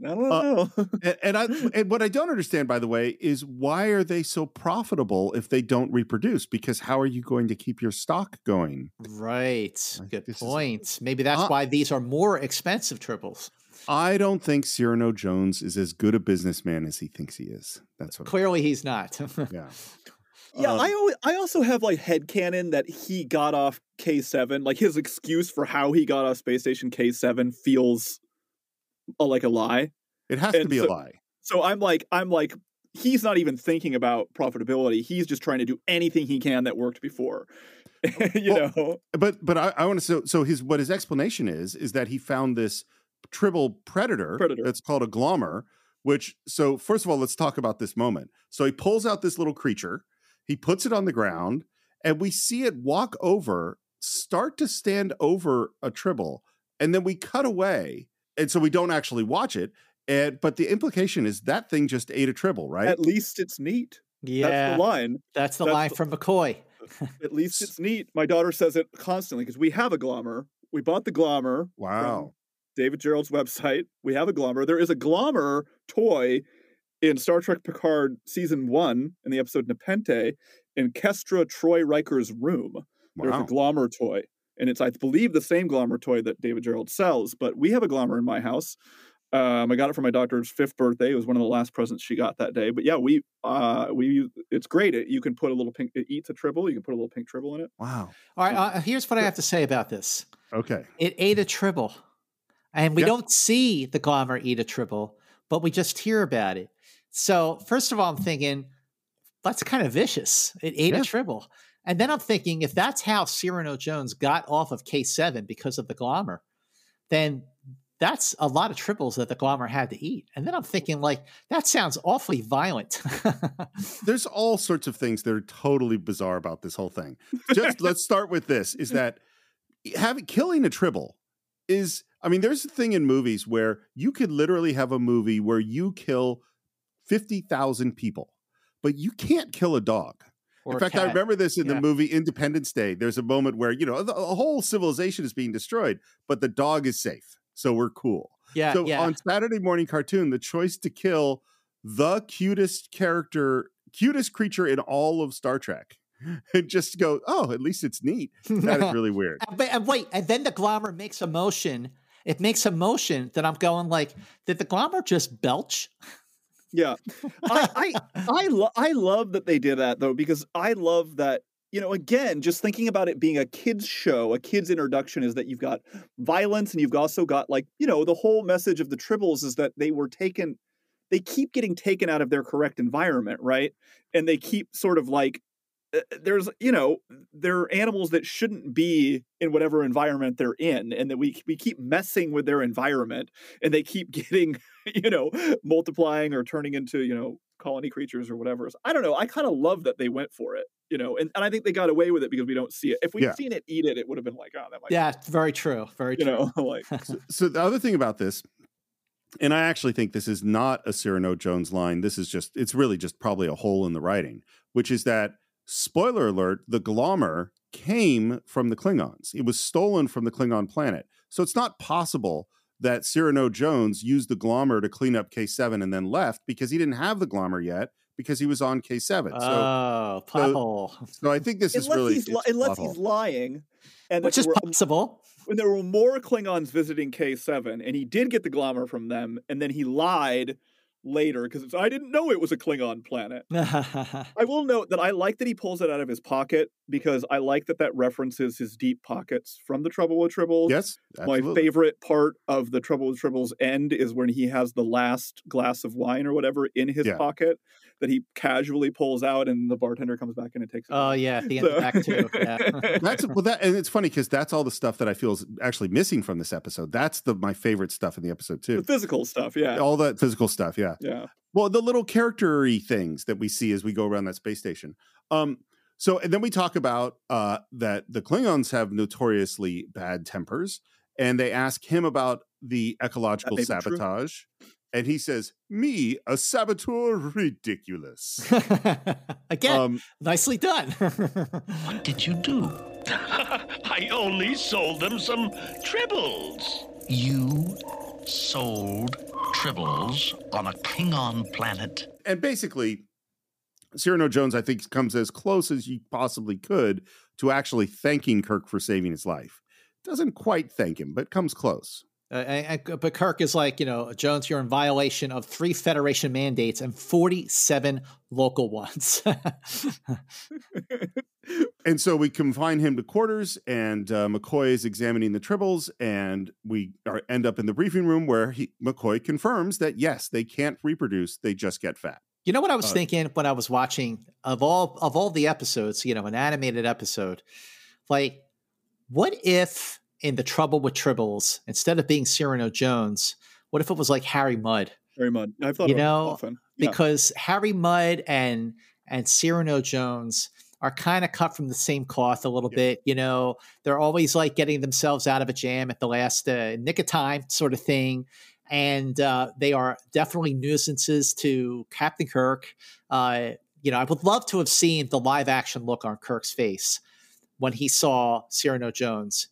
I don't Uh, know. and, and I and what I don't understand, by the way, is why are they so profitable if they don't reproduce? Because how are you going to keep your stock going? right. Like, Good this is- point. Maybe that's Uh, why these are more expensive tribbles. I don't think Cyrano Jones is as good a businessman as he thinks he is. That's what. Clearly, he's not. Yeah. Yeah, Um, I always, I also have like head headcanon that he got off K7. Like his excuse for how he got off Space Station K7 feels uh, like a lie. It has to And be a lie. So I'm like I'm like he's not even thinking about profitability. He's just trying to do anything he can that worked before. you Well, know. But but I, I want to so so his what his explanation is is that he found this tribble predator, Predator. that's called a glommer. Which so first of all, let's talk about this moment. So he pulls out this little creature, he puts it on the ground, and we see it walk over, start to stand over a tribble, and then we cut away, and so we don't actually watch it. And but the implication is that thing just ate a tribble, right? At least it's neat. Yeah, that's the line. that's the that's line the- from McCoy. At least it's neat. My daughter says it constantly because we have a glommer. We bought the glommer. wow. David Gerrold's website. We have a glommer. There is a glommer toy in Star Trek Picard season one in the episode Nepenthe in Kestra Troi Riker's room. There's a Wow. glommer toy. And it's, I believe, the same glommer toy that David Gerrold sells, but we have a glommer in my house. Um, I got it for my daughter's fifth birthday. It was one of the last presents she got that day. But yeah, we uh, we it's great. It, you can put a little pink. It eats a tribble. You can put a little pink tribble in it. Wow. All right, uh, here's what I have to say about this. Okay. It ate a tribble, and we Yeah. don't see the glommer eat a tribble, but we just hear about it. So first of all, I'm thinking that's kind of vicious. It ate Yeah. a tribble, and then I'm thinking if that's how Cyrano Jones got off of K7 because of the glommer, then that's a lot of tribbles that the Glommer had to eat. And then I'm thinking, like, that sounds awfully violent. There's all sorts of things that are totally bizarre about this whole thing. Just let's start with this: is that having killing a tribble is I mean, there's a thing in movies where you could literally have a movie where you kill 50,000 people, but you can't kill a dog. In a fact, I remember this in Yeah. the movie Independence Day. There's a moment where, you know, the, the whole civilization is being destroyed, but the dog is safe. So we're cool. yeah, so yeah. on Saturday morning cartoon, the choice to kill the cutest character, cutest creature in all of Star Trek, and just go, oh, at least it's neat. That is really weird. And, but, and wait, and then the Glommer makes a motion. It makes a motion that I'm going like, did the Glommer just belch? Yeah, I I I, lo- I love that they did that though because I love that you know again just thinking about it being a kids show, a kids introduction is that you've got violence and you've also got like you know the whole message of the Tribbles is that they were taken, they keep getting taken out of their correct environment, right? And they keep sort of like Uh, there's you know there are animals that shouldn't be in whatever environment they're in and that we we keep messing with their environment and they keep getting you know multiplying or turning into you know colony creatures or whatever So, i don't know i kind of love that they went for it you know and, and i think they got away with it because we don't see it if we'd Yeah. seen it eat it it would have been like oh that might Yeah, very true. Very you true. know like so the other thing about this, and I actually think this is not a Cyrano Jones line. This is just, it's really just probably a hole in the writing, which is that, spoiler alert, the Glommer came from the Klingons. It was stolen from the Klingon planet. So it's not possible that Cyrano Jones used the Glommer to clean up K7 and then left because he didn't have the Glommer yet because he was on K7. So, oh, pothole. so I think this is unless really, he's li- unless plot he's lying and Which is were- possible. when there were more Klingons visiting K7, and he did get the Glommer from them, and then he lied later because I didn't know it was a Klingon planet. I will note that I like that he pulls it out of his pocket because I like that that references his deep pockets from the Trouble with Tribbles. yes, My favorite part of the Trouble with Tribbles end is when he has the last glass of wine or whatever in his Yeah. pocket that he casually pulls out, and the bartender comes back and it takes it. oh, yeah. At the end of Act Two. Yeah. that's well that and it's funny because that's all the stuff that I feel is actually missing from this episode. That's the my favorite stuff in the episode the too. physical stuff, yeah, All that physical stuff, yeah. yeah. Well, the little charactery things that we see as we go around that space station. Um, so and then we talk about uh that the Klingons have notoriously bad tempers, and they ask him about the ecological sabotage. true. Sabotage. And he says, Me, a saboteur ridiculous. Again, um, nicely done. What did you do? I only sold them some tribbles. You sold tribbles on a Klingon planet. and basically Cyrano Jones, I think, comes as close as you possibly could to actually thanking Kirk for saving his life. Doesn't quite thank him, but comes close. Uh, and- and- but Kirk is like, you know, Jones, you're in violation of three Federation mandates and 47 local ones. And so we confine him to quarters, and uh, McCoy is examining the tribbles, and we are, end up in the briefing room where he, McCoy confirms that yes, they can't reproduce; they just get fat. you know what I was Uh, thinking when I was watching of all of all the episodes, you know, an animated episode, like, what if in the Trouble with Tribbles, instead of being Cyrano Jones, what if it was like Harry Mudd? Very much. I've thought You about know, often. Yeah. because Harry Mudd and and Cyrano Jones are kind of cut from the same cloth a little Yeah. bit. You know, they're always like getting themselves out of a jam at the last uh, nick of time, sort of thing. And uh, they are definitely nuisances to Captain Kirk. Uh, you know, I would love to have seen the live action look on Kirk's face when he saw Cyrano Jones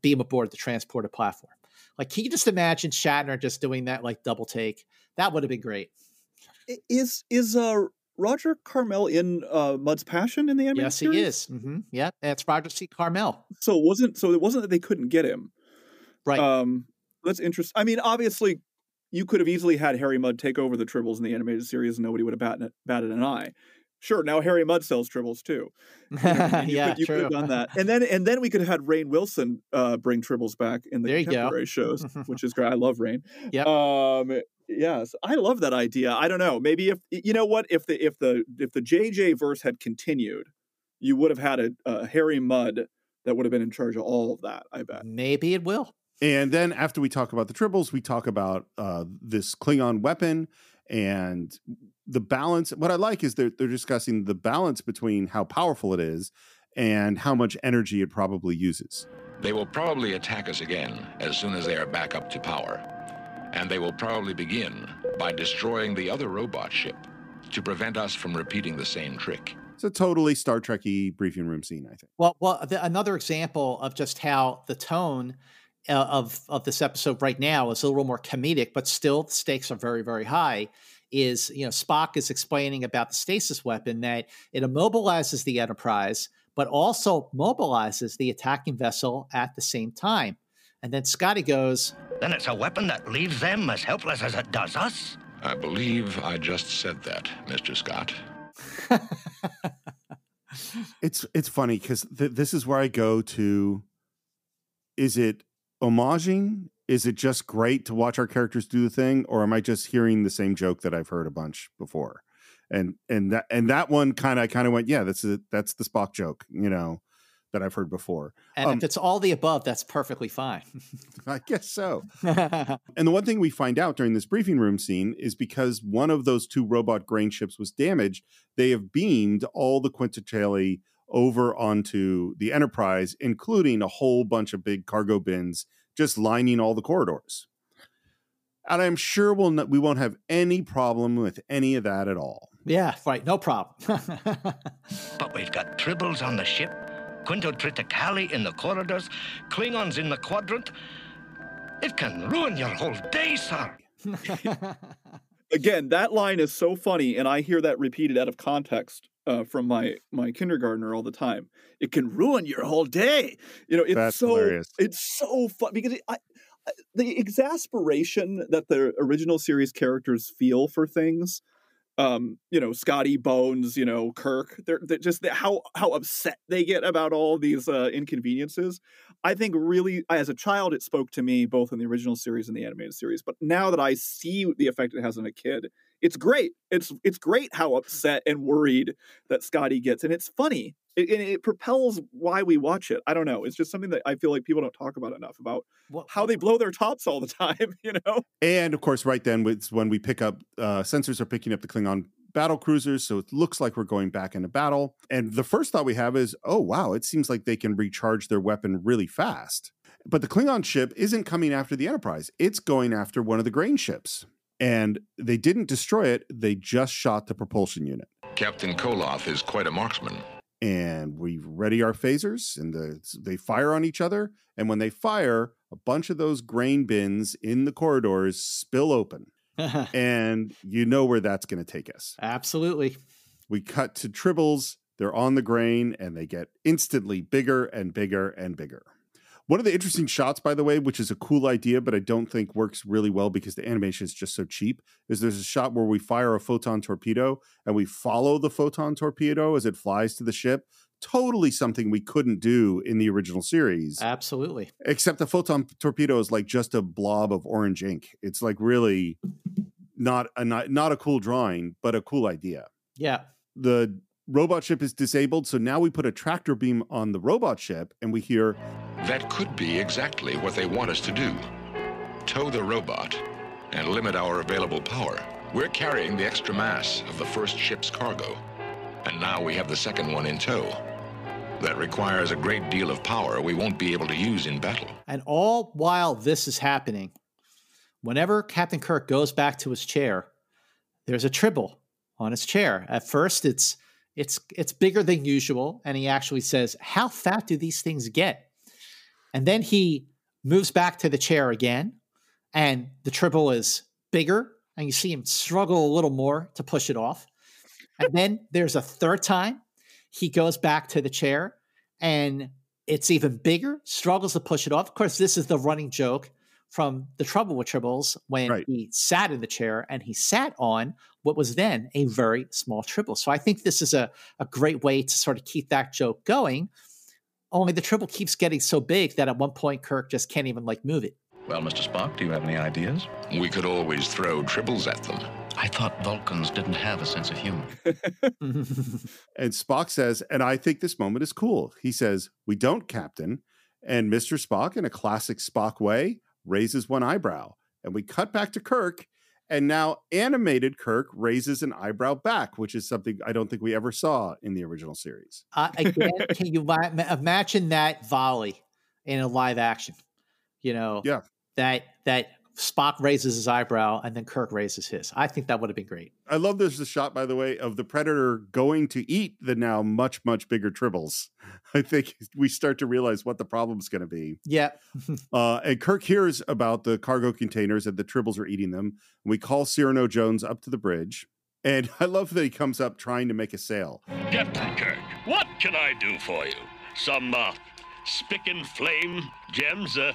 beam aboard the transporter platform. Like, can you just imagine Shatner just doing that like double take? That would have been great. Is is uh Roger Carmel in uh Mudd's Passion in the animated Yes, he series? is. hmm Yeah, that's Roger C. Carmel. So it wasn't so it wasn't that they couldn't get him. Right. Um that's interesting. I mean, obviously you could have easily had Harry Mudd take over the Tribbles in the animated series and nobody would have batted, batted an eye. Sure, now Harry Mudd sells Tribbles too. You yeah, could, you true. could have done that. And then and then we could have had Rainn Wilson uh, bring Tribbles back in the There contemporary shows, which is great. I love Rain. Yeah. Um yes, I love that idea. I don't know. Maybe if you know what if the if the if the JJ verse had continued, you would have had a, a Harry Mudd that would have been in charge of all of that, I bet. Maybe it will. And then after we talk about the tribbles, we talk about uh, this Klingon weapon and the balance. What I like is they're, they're discussing the balance between how powerful it is and how much energy it probably uses. They will probably attack us again as soon as they are back up to power. And they will probably begin by destroying the other robot ship to prevent us from repeating the same trick. It's a totally Star Trekky briefing room scene, I think. Well, well, the, another example of just how the tone uh, of of this episode right now is a little more comedic, but still the stakes are very, very high. Is you know Spock is explaining about the stasis weapon that it immobilizes the Enterprise, but also mobilizes the attacking vessel at the same time. And then Scotty goes, Then it's a weapon that leaves them as helpless as it does us? I believe I just said that, Mr. Scott. it's it's funny because th- this is where I go to. Is it homaging? Is it just great to watch our characters do the thing, or am I just hearing the same joke that I've heard a bunch before? And and that and that one kind of kind of went, yeah, that's a, that's the Spock joke, you know, that I've heard before. and Um, if it's all the above, that's perfectly fine. I guess so. And the one thing we find out during this briefing room scene is because one of those two robot grain ships was damaged, they have beamed all the Quintotriticale over onto the Enterprise, including a whole bunch of big cargo bins just lining all the corridors. And I'm sure we'll not, we won't have any problem with any of that at all. yeah, right, no problem. But we've got tribbles on the ship, Quinto Triticale in the corridors, Klingons in the quadrant. It can ruin your whole day, sir. Again, that line is so funny, and I hear that repeated out of context uh, from my my kindergartner all the time. It can ruin your whole day. You know, it's That's so hilarious. it's so fun because it, I, I- the exasperation that the original series characters feel for things. Um, you know, Scotty Bones, you know, Kirk, they're, they're just the, how how upset they get about all these uh, inconveniences. I think really, as a child, it spoke to me both in the original series and the animated series. But now that I see the effect it has on a kid, it's great. It's it's great how upset and worried that Scotty gets, and it's funny. It, and it propels why we watch it. I don't know. It's just something that I feel like people don't talk about enough about Well, how they blow their tops all the time. You know. And of course, right then, it's when we pick up, uh, sensors are picking up the Klingon battle cruisers. So it looks like we're going back into battle. And the first thought we have is, oh, wow, it seems like they can recharge their weapon really fast. But the Klingon ship isn't coming after the Enterprise, it's going after one of the grain ships. And they didn't destroy it, they just shot the propulsion unit. Captain Koloth is quite a marksman. And we ready our phasers, and the, they fire on each other. And when they fire, a bunch of those grain bins in the corridors spill open. and you know where that's going to take us. Absolutely. We cut to tribbles, they're on the grain, and they get instantly bigger and bigger and bigger. One of the interesting shots, by the way, which is a cool idea, but I don't think works really well because the animation is just so cheap, is there's a shot where we fire a photon torpedo and we follow the photon torpedo as it flies to the ship. Totally something we couldn't do in the original series, Absolutely. except the photon torpedo is like just a blob of orange ink. It's like really not a not, not a cool drawing, but a cool idea Yeah. the robot ship is disabled. So now we put a tractor beam on the robot ship and we hear, That could be exactly what they want us to do tow the robot and limit our available power. We're carrying the extra mass of the first ship's cargo, and now we have the second one in tow. That requires a great deal of power we won't be able to use in battle. And all while this is happening, whenever Captain Kirk goes back to his chair, there's a tribble on his chair. At first, it's it's it's bigger than usual, and he actually says, "How fat do these things get?" And then he moves back to the chair again, and the tribble is bigger, and you see him struggle a little more to push it off. And then there's a third time he goes back to the chair, and it's even bigger, struggles to push it off. Of course, this is the running joke from the trouble with tribbles when Right. he sat in the chair and he sat on what was then a very small tribble. So I think this is a, a great way to sort of keep that joke going. Only the tribble keeps getting so big that at one point Kirk just can't even like move it. Well, Mr. Spock, do you have any ideas? We could always throw tribbles at them. I thought Vulcans didn't have a sense of humor. and Spock says, and I think this moment is cool. He says, We don't, Captain. And Mr. Spock, in a classic Spock way, raises one eyebrow. And we cut back to Kirk, and now animated Kirk raises an eyebrow back, which is something I don't think we ever saw in the original series. Uh, again, can you ma- ma- imagine that volley in a live action? You know, Yeah. that that Spock raises his eyebrow and then Kirk raises his. I think that would have been great. I love there's a shot, by the way, of the Predator going to eat the now much, much bigger tribbles. I think we start to realize what the problem's going to be. Yeah, Uh, and Kirk hears about the cargo containers and the tribbles are eating them. We call Cyrano Jones up to the bridge. And I love that he comes up trying to make a sale. Captain Kirk, what can I do for you? Some uh, spick and flame gems, uh,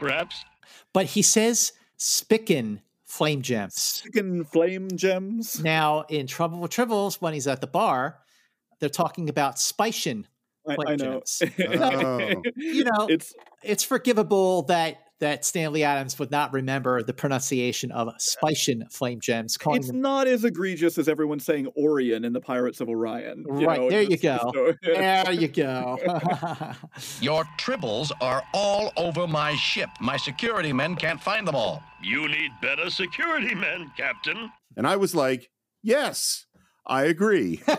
perhaps? But he says spicken flame gems. Chicken flame gems. Now in Trouble with Tribbles, when he's at the bar, they're talking about spician I, I know. Oh. You know, it's it's forgivable that that Stanley Adams would not remember the pronunciation of spician flame gems, it's them not as egregious as everyone saying Orion in the Pirates of Orion. you Right, know, there you it's just go. There you go. Your tribbles are all over my ship. My security men can't find them all. You need better security men, Captain. And I was like, yes, I agree.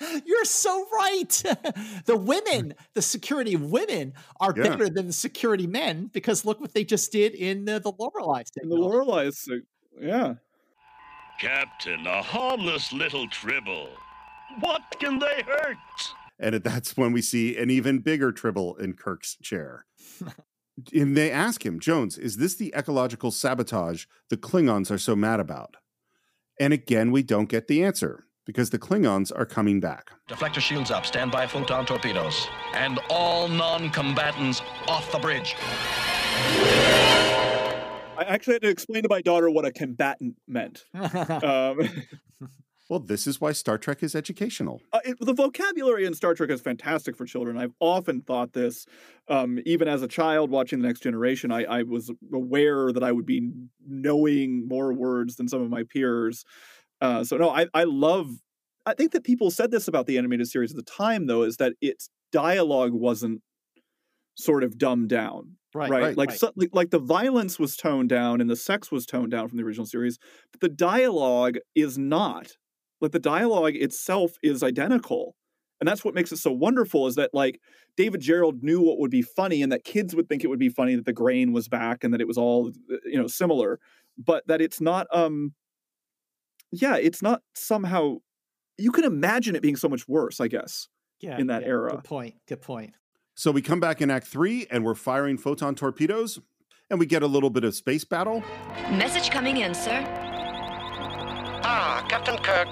You're so right. the women, the security women, are Yeah. better than the security men because look what they just did in uh, the Lorelei In the signal. Lorelei, sig- yeah. Captain, a harmless little tribble. What can they hurt? and that's when we see an even bigger tribble in Kirk's chair. and they ask him, Jones, is this the ecological sabotage the Klingons are so mad about? And again, we don't get the answer because the Klingons are coming back. Deflector shields up. Stand by photon torpedoes. And all non-combatants off the bridge. I actually had to explain to my daughter what a combatant meant. Um, Well, this is why Star Trek is educational. Uh, it, the vocabulary in Star Trek is fantastic for children. I've often thought this, um, even as a child watching The Next Generation, I, I was aware that I would be knowing more words than some of my peers. Uh, so, no, I, I love, I think that people said this about the animated series at the time, though, is that its dialogue wasn't sort of dumbed down. right, Right, like, right. So, like like the violence was toned down and the sex was toned down from the original series, but the dialogue is not. Like the dialogue itself is identical, and that's what makes it so wonderful. Is that like David Gerrold knew what would be funny, and that kids would think it would be funny that the grain was back and that it was all uh, you know similar, but that it's not. Um, yeah, it's not somehow. You can imagine it being so much worse, I guess. yeah, in that yeah, era. Good point. Good point. So we come back in Act Three and we're firing photon torpedoes, and we get a little bit of space battle. Message coming in, sir. Ah, Captain Kirk.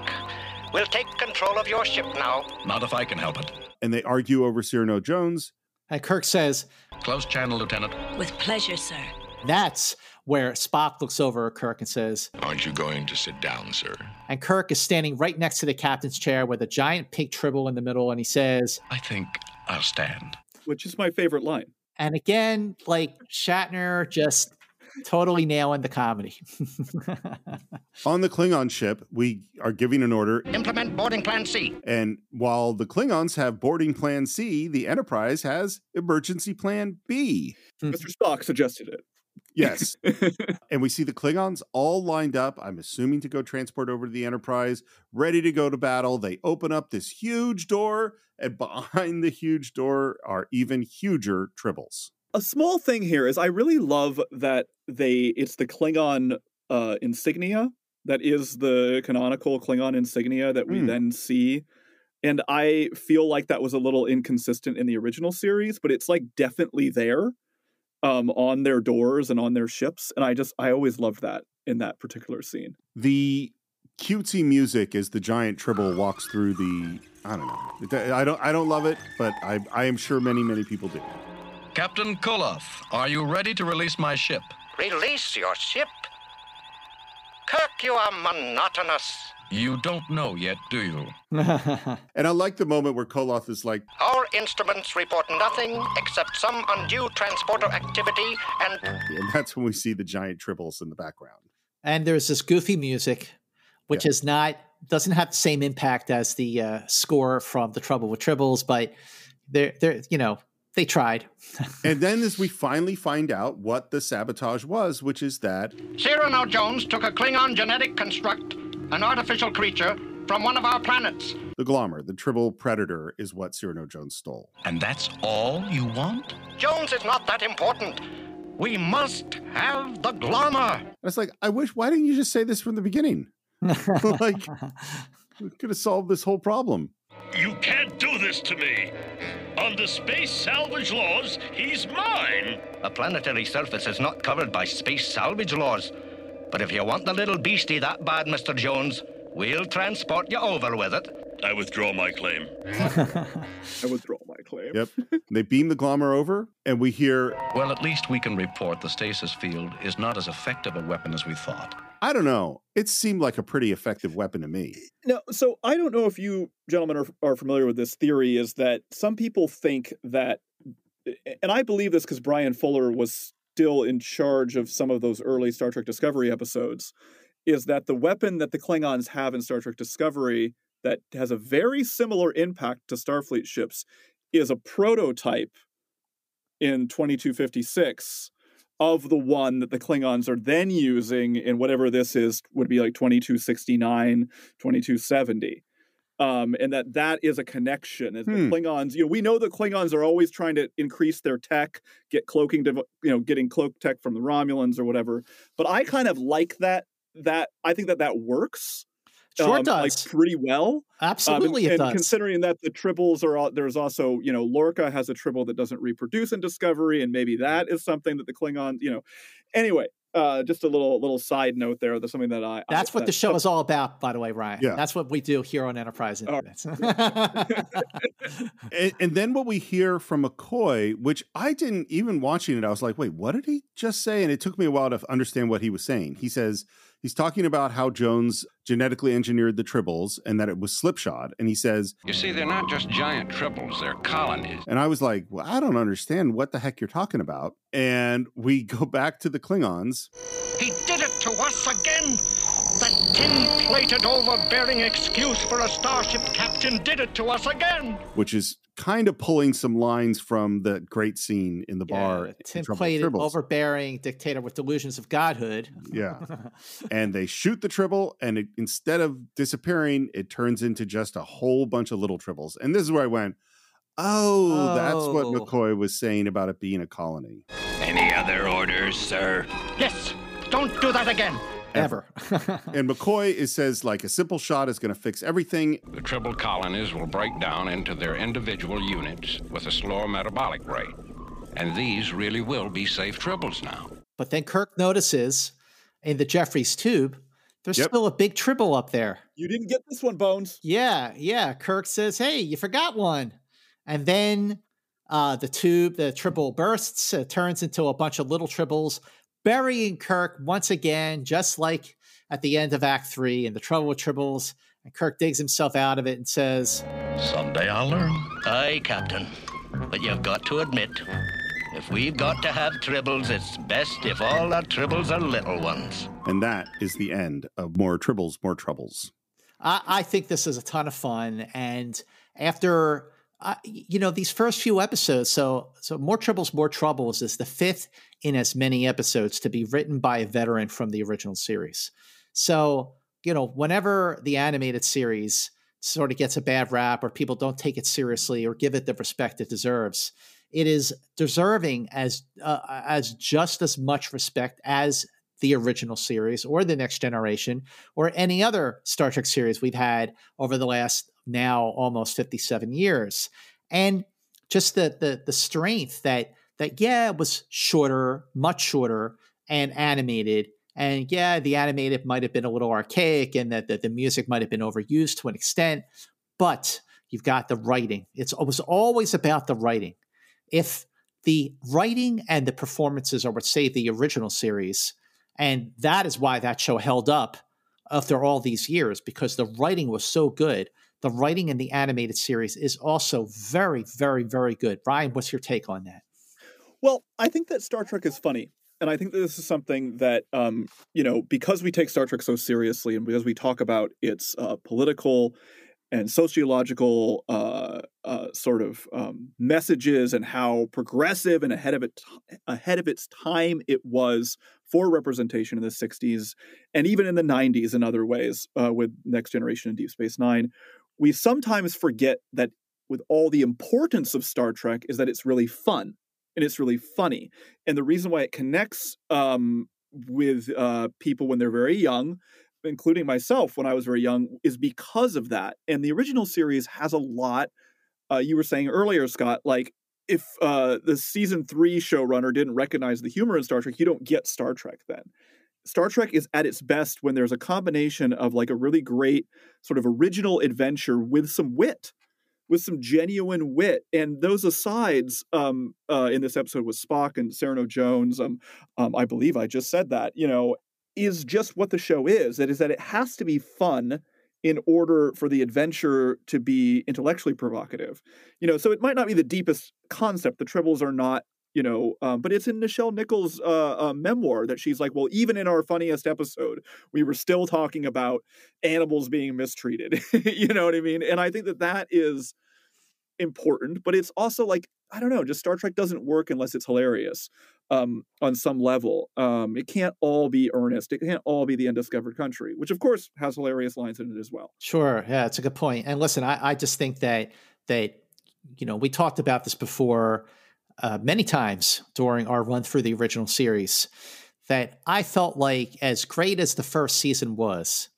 We'll take control of your ship now. Not if I can help it. And they argue over Cyrano Jones. And Kirk says, Close channel, Lieutenant. With pleasure, sir. that's where Spock looks over at Kirk and says, Aren't you going to sit down, sir? and Kirk is standing right next to the captain's chair with a giant pink tribble in the middle, and he says, I think I'll stand. Which is my favorite line. and again, like Shatner just totally nailing the comedy. On the Klingon ship, we are giving an order, Implement boarding plan C. and while the Klingons have boarding plan C, the Enterprise has emergency plan B. Mr. Spock suggested it. Yes. and we see the Klingons all lined up, I'm assuming to go transport over to the Enterprise, ready to go to battle. They open up this huge door, and behind the huge door are even huger tribbles. a small thing here is I really love that they it's the Klingon uh, insignia that is the canonical Klingon insignia that we Hmm. then see. And I feel like that was a little inconsistent in the original series, but it's like definitely there um, on their doors and on their ships. And I just I always loved that in that particular scene. The cutesy music as the giant tribble walks through the I don't know, I don't I don't love it, but I I am sure many many people do. Captain Koloth, are you ready to release my ship? Release your ship? Kirk, you are monotonous. You don't know yet, do you? And I like the moment where Koloth is like, Our instruments report nothing except some undue transporter activity and and that's when we see the giant tribbles in the background. and there's this goofy music, which is not doesn't have the same impact as the uh, score from the Trouble with Tribbles, but they're they're you know they tried. and then as we finally find out what the sabotage was, which is that Cyrano Jones took a Klingon genetic construct, an artificial creature, from one of our planets. the Glommer, the Tribble Predator, is what Cyrano Jones stole. And that's all you want? Jones is not that important. We must have the Glommer. I was like, I wish, why didn't you just say this from the beginning? like, we could have solved this whole problem. You can't do this to me. Under space salvage laws, he's mine. A planetary surface is not covered by space salvage laws. But if you want the little beastie that bad, Mr. Jones, we'll transport you over with it. I withdraw my claim. I withdraw my claim. Yep. they beam the Glommer over, and we hear, Well, at least we can report the stasis field is not as effective a weapon as we thought. I don't know. It seemed like a pretty effective weapon to me. No, so I don't know if you gentlemen are, are familiar with this theory is that some people think that, and I believe this because Bryan Fuller was still in charge of some of those early Star Trek Discovery episodes, is that the weapon that the Klingons have in Star Trek Discovery that has a very similar impact to Starfleet ships is a prototype in 2256 of the one that the Klingons are then using in whatever this is would be like 2269, 2270. Um, and that that is a connection. As Hmm. The Klingons, you know, we know the Klingons are always trying to increase their tech, get cloaking, dev- you know, getting cloak tech from the Romulans or whatever. But I kind of like that. That I think that that works. Sure um, like does. pretty well. Um, Absolutely, and, it and does. considering that the tribbles are all, there's also you know Lorca has a tribble that doesn't reproduce in Discovery, and maybe that is something that the Klingon you know. Anyway, uh, just a little little side note there. That's something that I. That's I, what the show is all about, by the way, Ryan. Yeah. That's what we do here on Enterprise. Infinite. And, and then what we hear from McCoy, which I didn't even watching it, I was like, wait, what did he just say? And it took me a while to understand what he was saying. He says he's talking about how Jones genetically engineered the tribbles and that it was slipshod. And he says, You see, they're not just giant tribbles, they're colonies. and I was like, well, I don't understand what the heck you're talking about. And we go back to the Klingons. He did it to us again. That tin plated, overbearing excuse for a starship captain did it to us again. which is kind of pulling some lines from the great scene in the bar. in Tim Trouble with played an Tribbles. overbearing dictator with delusions of godhood. Yeah. and they shoot the tribble, and it, instead of disappearing, it turns into just a whole bunch of little tribbles. And this is where I went, oh, that's what Oh. McCoy was saying about it being a colony. Any other orders, sir? Yes, don't do that again. Ever. And McCoy is says like a simple shot is going to fix everything. The tribble colonies will break down into their individual units with a slower metabolic rate. And these really will be safe tribbles now. but then Kirk notices in the Jefferies tube, there's Yep. still a big tribble up there. You didn't get this one, Bones. Yeah, yeah. Kirk says, "Hey, you forgot one," and then uh, the tube, the tribble bursts, uh, turns into a bunch of little tribbles, burying Kirk once again, just like at the end of Act Three in the Trouble with Tribbles. And Kirk digs himself out of it and says, Someday I'll learn. Aye, Captain. But you've got to admit, if we've got to have tribbles, it's best if all our tribbles are little ones. And that is the end of more tribbles, more troubles. I, I think this is a ton of fun. And after, you know, these first few episodes, so so more troubles, more troubles is the fifth in as many episodes to be written by a veteran from the original series. So you know, whenever the animated series sort of gets a bad rap or people don't take it seriously or give it the respect it deserves, it is deserving as uh, as just as much respect as the original series or the next generation or any other Star Trek series we've had over the last now almost 57 years. And just the the the strength that that yeah it was shorter, much shorter and animated. And yeah, the animated might have been a little archaic and that the, the music might have been overused to an extent, but you've got the writing. It's, it was always about the writing. If the writing and the performances are what saved the original series, and that is why that show held up after all these years because the writing was so good. The writing in the animated series is also very, very, very good. Ryan, what's your take on that? Well, I think that Star Trek is funny. And I think that this is something that, um, you know, because we take Star Trek so seriously and because we talk about its uh, political and sociological uh, uh, sort of um, messages and how progressive and ahead of it ahead of its time it was for representation in the 60s and even in the 90s in other ways uh, with Next Generation and Deep Space Nine. We sometimes forget that with all the importance of Star Trek is that it's really fun and it's really funny. And the reason why it connects um, with uh, people when they're very young including myself when I was very young, is because of that. And the original series has a lot. Uh, you were saying earlier, Scott, like if uh, the season three showrunner didn't recognize the humor in Star Trek, you don't get Star Trek then. Star Trek is at its best when there's a combination of like a really great sort of original adventure with some wit, with some genuine wit. And those asides um, uh, in this episode with Spock and Cyrano Jones, um, um, I believe I just said that, you know, is just what the show is. That is that it has to be fun in order for the adventure to be intellectually provocative. You know, so it might not be the deepest concept. The Tribbles are not, you know, um, but it's in Nichelle Nichols' uh, uh, memoir that she's like, well, even in our funniest episode, we were still talking about animals being mistreated. you know what I mean? And I think that that is important, but it's also like I don't know, just Star Trek doesn't work unless it's hilarious um, on some level. Um, it can't all be earnest. It can't all be the undiscovered country, which of course has hilarious lines in it as well. Sure, yeah, it's a good point. And listen, I, I just think that that you know we talked about this before uh, many times during our run through the original series. That I felt like, as great as the first season was,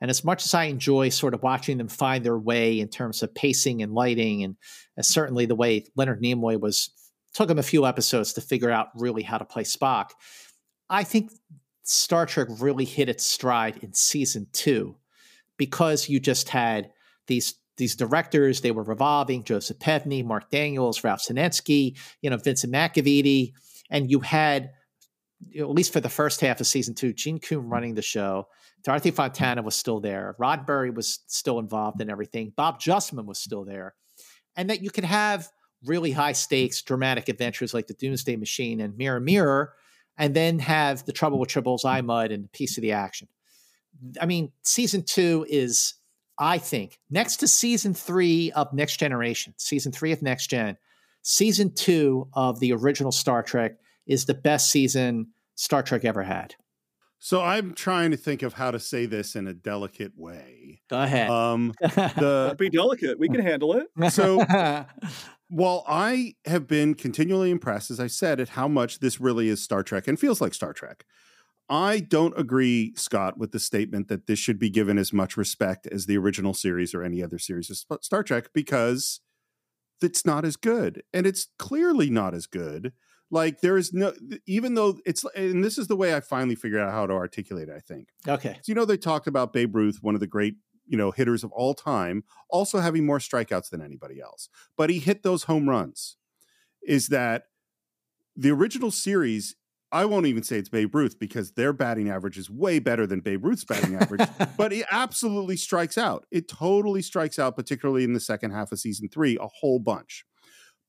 and as much as I enjoy sort of watching them find their way in terms of pacing and lighting, and uh, certainly the way Leonard Nimoy was took him a few episodes to figure out really how to play Spock. I think Star Trek really hit its stride in season two because you just had these these directors. They were revolving: Joseph Pevney, Marc Daniels, Ralph Senensky, you know, Vincent McEveety, and you had at least for the first half of season two, Gene Coon running the show. Dorothy Fontana was still there. Roddenberry was still involved in everything. Bob Justman was still there, and that you could have really high stakes, dramatic adventures like the Doomsday Machine and Mirror Mirror, and then have the Trouble with Tribbles, I Mudd, and Piece of the Action. I mean, season two is, I think, next to season three of Next Generation, season three of Next Gen, season two of the original Star Trek is the best season Star Trek ever had. So I'm trying to think of how to say this in a delicate way. Go ahead. Um, the be delicate. We can handle it. So while I have been continually impressed, as I said, at how much this really is Star Trek and feels like Star Trek, I don't agree, Scott, with the statement that this should be given as much respect as the original series or any other series of Star Trek because it's not as good. And it's clearly not as good. Like there is no, even though it's, and this is the way I finally figured out how to articulate it, I think. Okay. So, you know, they talked about Babe Ruth, one of the great you know hitters of all time, also having more strikeouts than anybody else. But he hit those home runs. Is that the original series? I won't even say it's Babe Ruth because their batting average is way better than Babe Ruth's batting average, but it absolutely strikes out. It totally strikes out, particularly in the second half of season three, a whole bunch.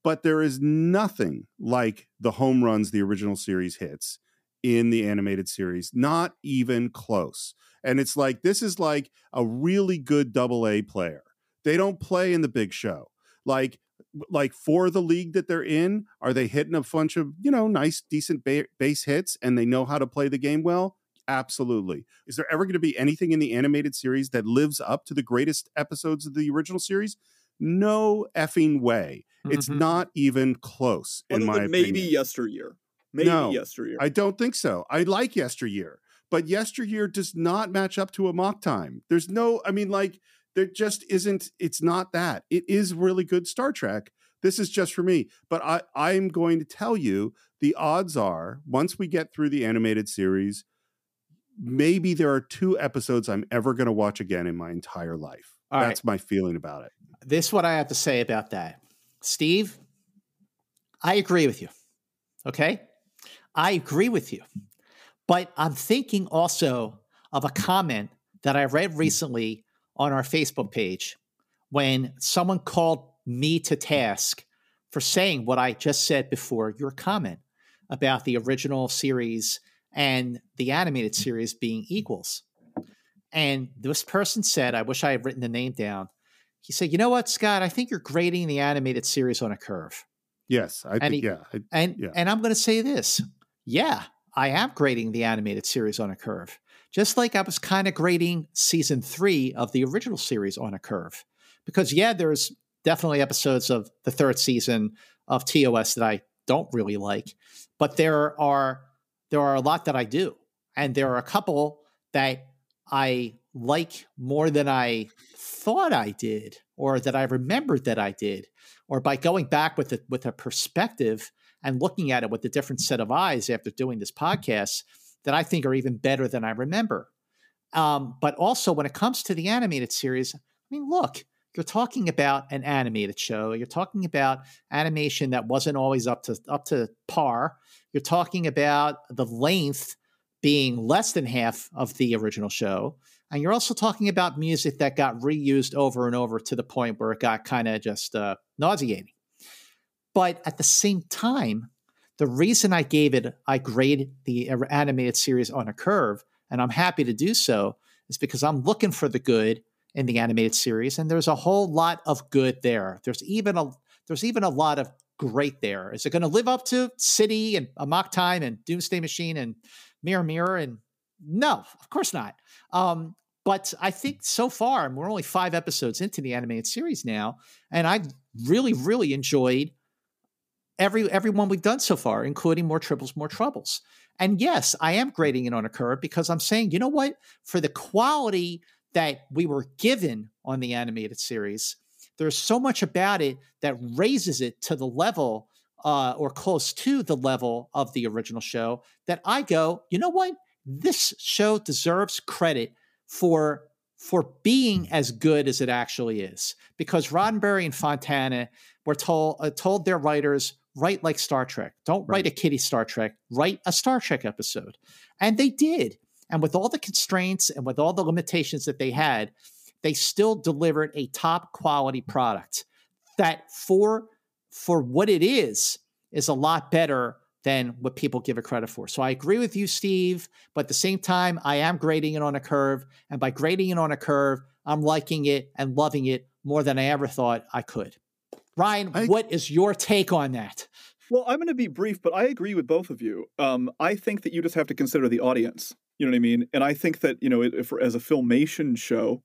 But there is nothing like the home runs the original series hits in the animated series, not even close. And it's like, this is like a really good double A player. They don't play in the big show. Like, like for the league that they're in, are they hitting a bunch of, you know, nice, decent ba- base hits and they know how to play the game well? Absolutely. Is there ever going to be anything in the animated series that lives up to the greatest episodes of the original series? No effing way. Mm-hmm. It's not even close, in my maybe opinion. yesteryear. Maybe no, yesteryear. I don't think so. I like yesteryear, but yesteryear does not match up to Amok Time. There's no, I mean, like, there just isn't, it's not that. It is really good Star Trek. This is just for me. But I, I'm going to tell you the odds are once we get through the animated series, maybe there are two episodes I'm ever going to watch again in my entire life. All That's right. my feeling about it. This is what I have to say about that. Steve, I agree with you. Okay. I agree with you. But I'm thinking also of a comment that I read recently on our Facebook page when someone called me to task for saying what I just said before your comment about the original series and the animated series being equals. And this person said, I wish I had written the name down. he said, "You know what, Scott? I think you're grading the animated series on a curve." Yes, I And think he- yeah. I, And Yeah. and I'm going to say this. Yeah, I am grading the animated series on a curve. Just like I was kind of grading season 3 of the original series on a curve. Because yeah, there's definitely episodes of the third season of TOS that I don't really like, but there are there are a lot that I do. And there are a couple that I like more than I thought I did or that I remembered that I did or by going back with a, with a perspective and looking at it with a different set of eyes after doing this podcast that I think are even better than I remember. Um, but also, when it comes to the animated series, I mean, look, you're talking about an animated show. You're talking about animation that wasn't always up to up to par. You're talking about the length being less than half of the original show. And you're also talking about music that got reused over and over to the point where it got kind of just uh, nauseating. But at the same time, the reason I gave it, I grade the animated series on a curve, and I'm happy to do so, is because I'm looking for the good in the animated series, and there's a whole lot of good there. There's even a there's even a lot of great there. Is it going to live up to City and Amok Time and Doomsday Machine and Mirror Mirror? And no, of course not. Um, but I think so far, and we're only five episodes into the animated series now, and I really, really enjoyed every everyone we've done so far, including more tribbles, more troubles. And yes, I am grading it on a curve because I'm saying, you know what? For the quality that we were given on the animated series, there's so much about it that raises it to the level uh, or close to the level of the original show that I go, you know what? This show deserves credit for for being as good as it actually is because Roddenberry and Fontana were told uh, told their writers write like Star Trek. Don't write a kiddie Star Trek. Write a Star Trek episode, and they did. And with all the constraints and with all the limitations that they had, they still delivered a top quality product that for for what it is is a lot better than what people give it credit for. So I agree with you, Steve, but at the same time, I am grading it on a curve. And by grading it on a curve, I'm liking it and loving it more than I ever thought I could. Ryan, I- what is your take on that? Well, I'm going to be brief, but I agree with both of you. Um, I think that you just have to consider the audience. You know what I mean? And I think that you know, if, as a filmation show,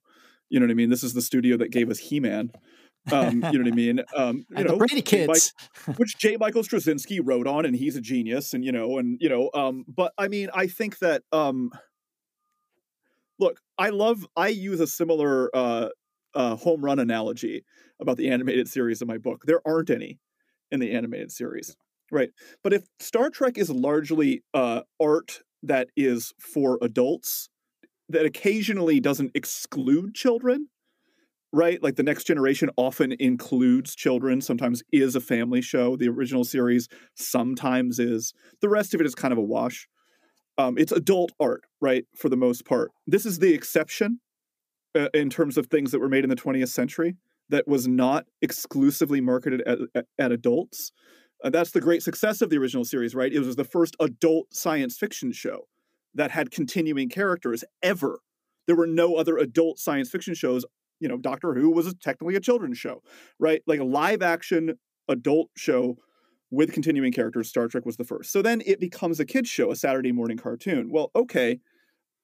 you know what I mean. This is the studio that gave us He-Man. Um, you know what I mean? Um, you know, the Brady J. Mike- kids. which J. Michael Straczynski wrote on, and he's a genius, and you know, and you know, um, but I mean, I think that um, look, I love, I use a similar uh, uh, home run analogy about the animated series in my book. There aren't any in the animated series, right? But if Star Trek is largely uh, art that is for adults, that occasionally doesn't exclude children, right? Like the next generation often includes children, sometimes is a family show. The original series sometimes is. The rest of it is kind of a wash. Um, it's adult art, right? For the most part. This is the exception uh, in terms of things that were made in the 20th century that was not exclusively marketed at, at, at adults. Uh, that's the great success of the original series, right? It was the first adult science fiction show that had continuing characters ever. There were no other adult science fiction shows you know, Doctor Who was technically a children's show, right? Like a live action adult show with continuing characters. Star Trek was the first. So then it becomes a kids show, a Saturday morning cartoon. Well, okay,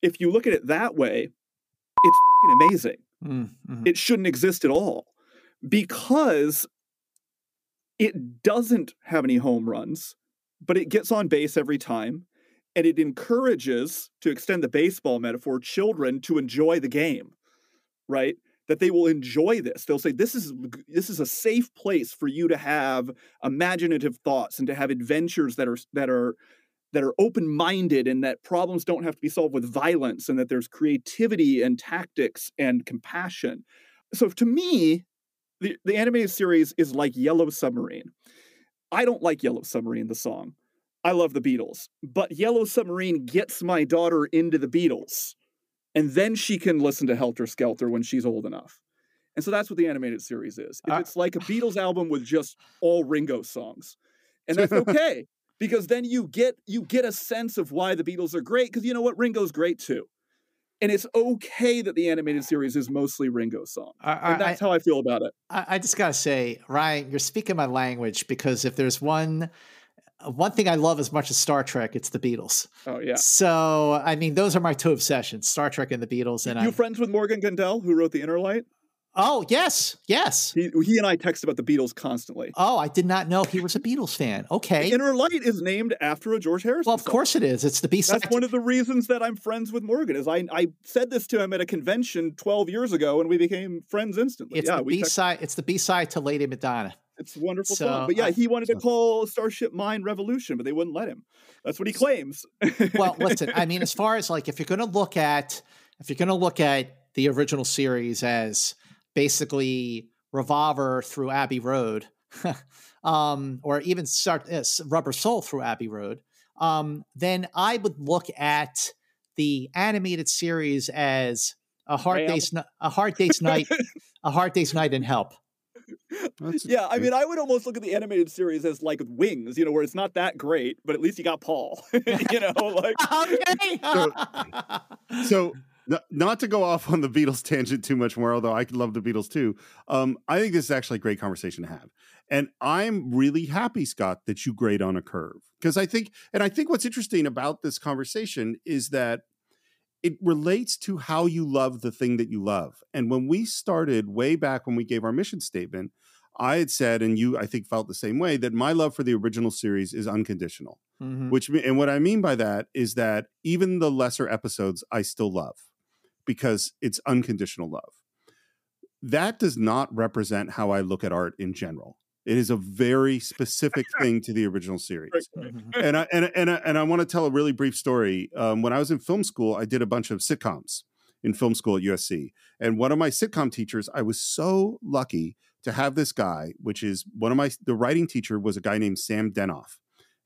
if you look at it that way, it's amazing. Mm, mhm. It shouldn't exist at all because it doesn't have any home runs, but it gets on base every time. And it encourages, to extend the baseball metaphor, children to enjoy the game, right? that they will enjoy this. They'll say this is this is a safe place for you to have imaginative thoughts and to have adventures that are that are that are open-minded and that problems don't have to be solved with violence and that there's creativity and tactics and compassion. So to me, the, the animated series is like Yellow Submarine. I don't like Yellow Submarine, the song. I love the Beatles, but Yellow Submarine gets my daughter into the Beatles and then she can listen to Helter Skelter when she's old enough. And so that's what the animated series is. If Uh, it's like a Beatles album with just all Ringo songs, and that's okay because then you get you get a sense of why the Beatles are great because you know what Ringo's great too. And it's okay that the animated series is mostly Ringo song. I, and that's how I feel about it. I, I just gotta say, Ryan, you're speaking my language because if there's one uh, one thing I love as much as Star Trek, it's the Beatles. Oh yeah. So I mean, those are my two obsessions: Star Trek and the Beatles. And you I, friends with Morgan Gendel, who wrote the Inner Light? Oh yes, yes. He, he and I text about the Beatles constantly. Oh, I did not know he was a Beatles fan. Okay. The Inner Light is named after a George Harrison. Well, of song. course it is. It's the B side. That's one of the reasons that I'm friends with Morgan. Is I I said this to him at a convention 12 years ago, and we became friends instantly. It's yeah, the we B side. It's the B side to Lady Madonna. It's a wonderful So, song. But yeah, uh, he wanted to call Starship Mine Revolution, but they wouldn't let him. That's what he claims. well, listen, I mean, as far as like if you're going to look at if you're going to look at the original series as basically Revolver through Abbey Road, um, or even start uh, Rubber Soul through Abbey Road, um, then I would look at the animated series as a hard Ram. day's a hard day's night, a hard day's night and Help. That's- yeah, I mean, I would almost look at the animated series as like Wings, you know, where it's not that great, but at least you got Paul. you know, like Okay. so n- not to go off on the Beatles tangent too much more, although I love the Beatles too. Um, I think this is actually a great conversation to have, and I'm really happy, Scott, that you grade on a curve because I think, and I think what's interesting about this conversation is that it relates to how you love the thing that you love. And when we started way back when we gave our mission statement, I had said, and you, I think, felt the same way, that my love for the original series is unconditional Mhm. which and what I mean by that is that even the lesser episodes I still love because it's unconditional love. That does not represent how I look at art in general. It is a very specific thing to the original series. Mhm. And I and and I, and I want to tell a really brief story. Um, when I was in film school, I did a bunch of sitcoms in film school at USC. And one of my sitcom teachers, I was so lucky to have this guy, which is one of my the writing teacher was a guy named Sam Denoff.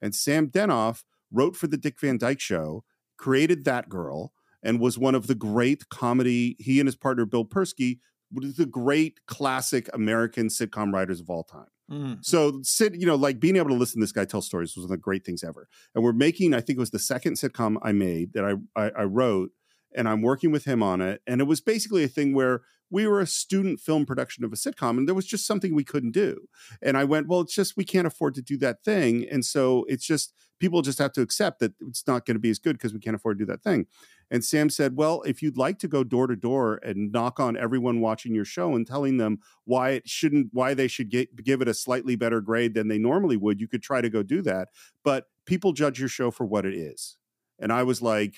And Sam Denoff wrote for the Dick Van Dyke Show, created That Girl, and was one of the great comedy. He and his partner Bill Persky was the great classic American sitcom writers of all time. Mhm. So sit, you know, like being able to listen to this guy tell stories was one of the great things ever. And we're making, I think it was the second sitcom I made that I, I I wrote, and I'm working with him on it. And it was basically a thing where we were a student film production of a sitcom, and there was just something we couldn't do. And I went, well, it's just we can't afford to do that thing, and so it's just people just have to accept that it's not going to be as good because we can't afford to do that thing. And Sam said, well, if you'd like to go door to door and knock on everyone watching your show and telling them why it shouldn't, why they should get, give it a slightly better grade than they normally would, you could try to go do that. But people judge your show for what it is. And I was like,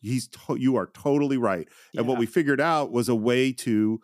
he's, to- you are totally right. And what we figured out was a way to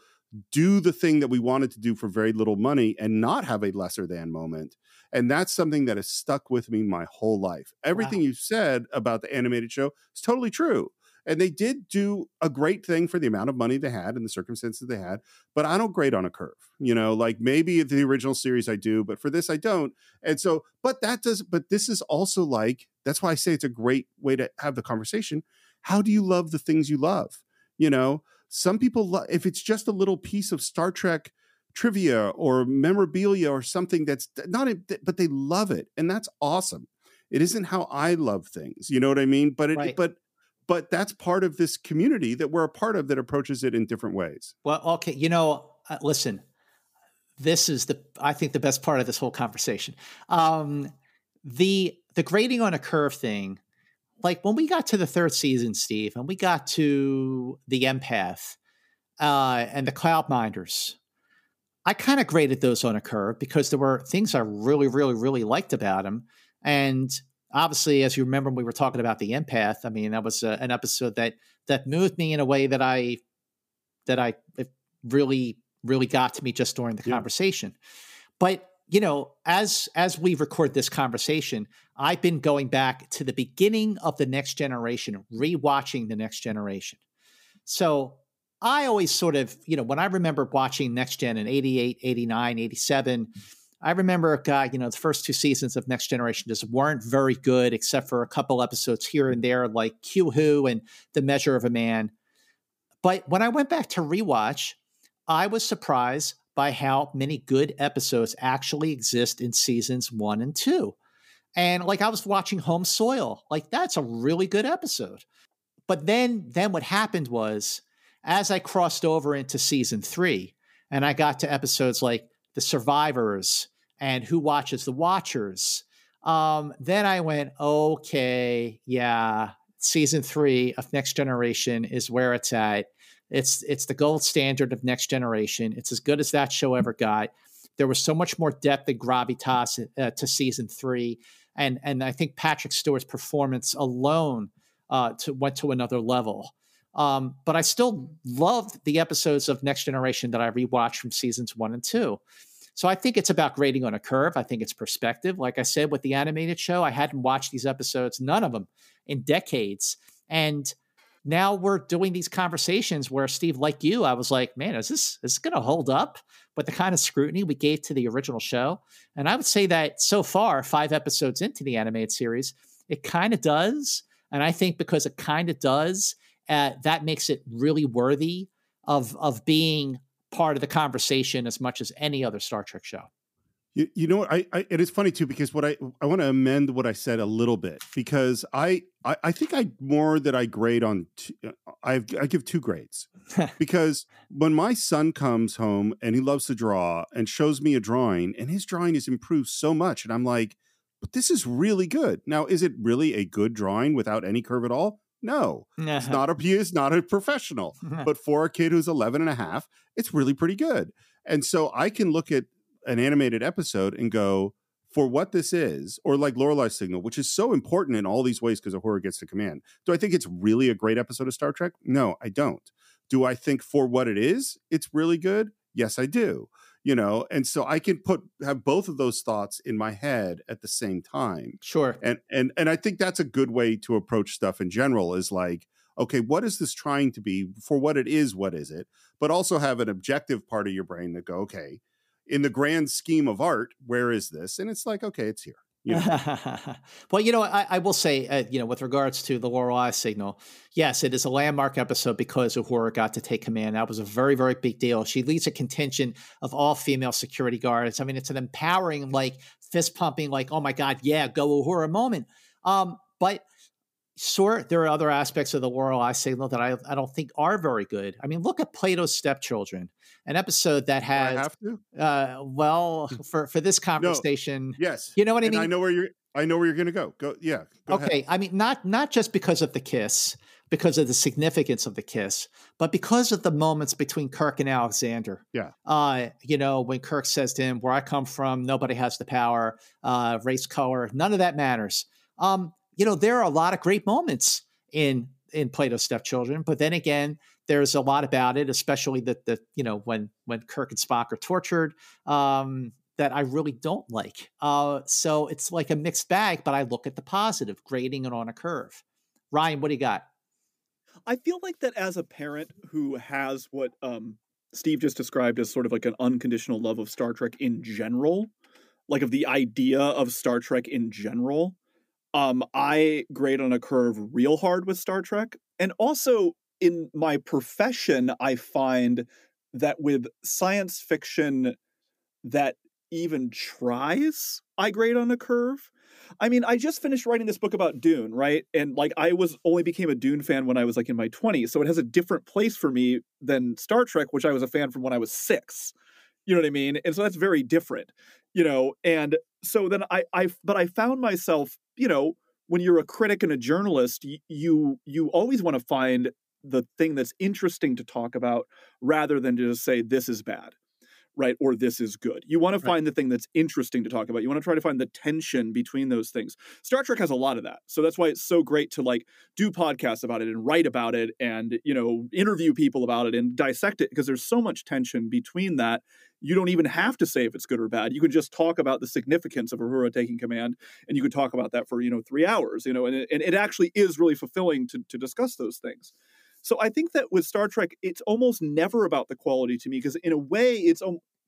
do the thing that we wanted to do for very little money and not have a lesser than moment. And that's something that has stuck with me my whole life. Everything you said about the animated show is totally true. And they did do a great thing for the amount of money they had and the circumstances they had. But I don't grade on a curve. You know, like maybe the original series I do, but for this I don't. And so, but that does, but this is also like, that's why I say it's a great way to have the conversation. How do you love the things you love? You know, some people, lo- if it's just a little piece of Star Trek trivia or memorabilia or something that's not, but they love it. And that's awesome. It isn't how I love things. You know what I mean? But it, Right. but, but that's part of this community that we're a part of that approaches it in different ways. Well, okay, you know, uh, listen, this is the I think the best part of this whole conversation. Um, the the grading on a curve thing, like when we got to the third season, Steve, and we got to the empath uh, and the cloud minders, I kind of graded those on a curve because there were things I really, really, really liked about them, and obviously, as you remember, we were talking about the empath. I mean, that was uh, an episode that that moved me in a way that I that I it really really got to me just during the Yeah. conversation. But you know, as as we record this conversation, I've been going back to the beginning of the next generation, rewatching the next generation. So I always sort of, you know, when I remember watching Next Gen in 88, 89, 87, I remember, you know, the first two seasons of Next Generation just weren't very good, except for a couple episodes here and there, like Q Who and The Measure of a Man. But when I went back to rewatch, I was surprised by how many good episodes actually exist in seasons one and two. And like I was watching Home Soil, like that's a really good episode. but then then what happened was as I crossed over into season three and I got to episodes like the survivors and who watches the watchers um, then I went, okay, yeah, season three of Next Generation is where it's at. It's it's the gold standard of Next Generation. It's as good as that show ever got. There was so much more depth and gravitas uh, to season three, and and I think Patrick Stewart's performance alone uh, to, went to another level. Um, but I still loved the episodes of Next Generation that I rewatched from seasons one and two. So I think it's about grading on a curve. I think it's perspective. Like I said with the animated show, I hadn't watched these episodes, none of them, in decades. And now we're doing these conversations where Steve, like you, I was like, man, is this is going to hold up with the kind of scrutiny we gave to the original show? And I would say that so far, five episodes into the animated series, it kind of does. And I think because it kind of does, uh, that makes it really worthy of of being part of the conversation as much as any other Star Trek show. You, you know I, I it is funny too because what I I want to amend what I said a little bit because I I, I think I more that I grade on t- uh, I I give two grades. Because when my son comes home and he loves to draw and shows me a drawing and his drawing is improved so much and I'm like but this is really good. Now is it really a good drawing without any curve at all no, it's not a he is not a professional. but for a kid who's 11 and a half, it's really pretty good. And so I can look at an animated episode and go, for what this is, or like Lorelei Signal, which is so important in all these ways because Uhura gets to command. Do I think it's really a great episode of Star Trek? No, I don't. Do I think for what it is, it's really good? Yes, I do you know and so i can put have both of those thoughts in my head at the same time. Sure. And and and i think that's a good way to approach stuff in general is like okay what is this trying to be? For what it is what is it? But also have an objective part of your brain that go okay in the grand scheme of art where is this? And it's like okay it's here know? well, you know, I, I will say, uh, you know, with regards to the Lorelei signal, yes, it is a landmark episode because Uhura got to take command. That was a very, very big deal. She leads a contingent of all female security guards. I mean, it's an empowering, like fist pumping, like, oh my God, yeah, go Uhura moment. Um, but sure, there are other aspects of the Lorelei signal that I, I don't think are very good. I mean, look at Plato's stepchildren an episode that has. I have to. Uh, well, for for this conversation, no. yes, you know what and I mean. I know where you're. I know where you're going to go. Go, yeah. Go okay, ahead. I mean, not not just because of the kiss, because of the significance of the kiss, but because of the moments between Kirk and Alexander. Yeah. Uh, you know, when Kirk says to him, "Where I come from, nobody has the power. Uh, race, color, none of that matters." Um, you know, there are a lot of great moments in in Plato's Stepchildren, but then again, there's a lot about it, especially that the you know when when Kirk and Spock are tortured, um, that I really don't like. Uh, so it's like a mixed bag, but I look at the positive, grading it on a curve. Ryan, what do you got? I feel like that as a parent who has what um, Steve just described as sort of like an unconditional love of Star Trek in general, like of the idea of Star Trek in general. Um, I grade on a curve real hard with Star Trek. And also in my profession, I find that with science fiction that even tries, I grade on a curve. I mean, I just finished writing this book about Dune, right? And like I was only became a Dune fan when I was like in my 20s. So it has a different place for me than Star Trek, which I was a fan from when I was 6. You know what I mean? And so that's very different, you know. And so then I I but I found myself, you know, when you're a critic and a journalist, you you, you always want to find the thing that's interesting to talk about rather than to just say this is bad right or this is good you want to find right. the thing that's interesting to talk about you want to try to find the tension between those things star trek has a lot of that so that's why it's so great to like do podcasts about it and write about it and you know interview people about it and dissect it because there's so much tension between that you don't even have to say if it's good or bad. You can just talk about the significance of Uhura taking command, and you could talk about that for you know three hours. You know, and it, and it actually is really fulfilling to to discuss those things. So I think that with Star Trek, it's almost never about the quality to me because in a way, it's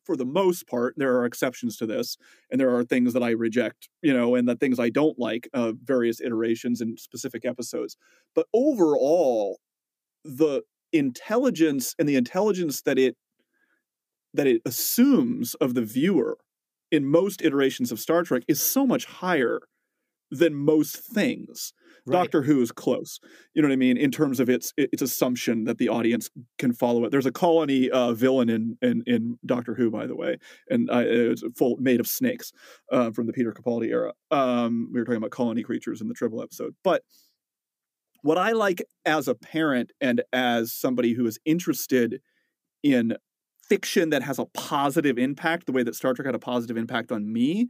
for the most part, there are exceptions to this, and there are things that I reject, you know, and the things I don't like, uh, various iterations and specific episodes. But overall, the intelligence and the intelligence that it that it assumes of the viewer in most iterations of Star Trek is so much higher than most things. Doctor Who is close. You know what I mean in terms of its its assumption that the audience can follow it. There's a colony uh, villain in, in in Doctor Who, by the way, and uh, it's full made of snakes uh, from the Peter Capaldi era. Um, we were talking about colony creatures in the Tribble episode, but what I like as a parent and as somebody who is interested in fiction that has a positive impact, the way that Star Trek had a positive impact on me,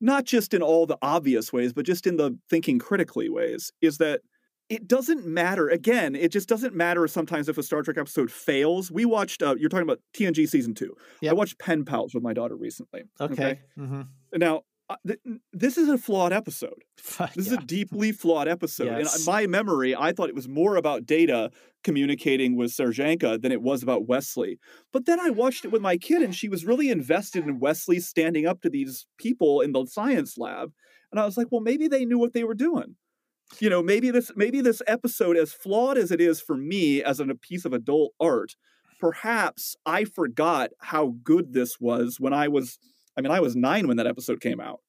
not just in all the obvious ways, but just in the thinking critically ways, is that it doesn't matter. Again, it just doesn't matter sometimes if a Star Trek episode fails. We watched, uh, you're talking about TNG season two. I watched Pen Pals with my daughter recently. Okay. mm-hmm Now, uh, th- this is a flawed episode. This is a deeply flawed episode. Yes. And in my memory, I thought it was more about Data communicating with Sarjenka than it was about Wesley. But then I watched it with my kid, and she was really invested in Wesley standing up to these people in the science lab. And I was like, well, maybe they knew what they were doing. You know, maybe this maybe this episode, as flawed as it is for me as a piece of adult art, perhaps I forgot how good this was when I was. I mean, I was nine when that episode came out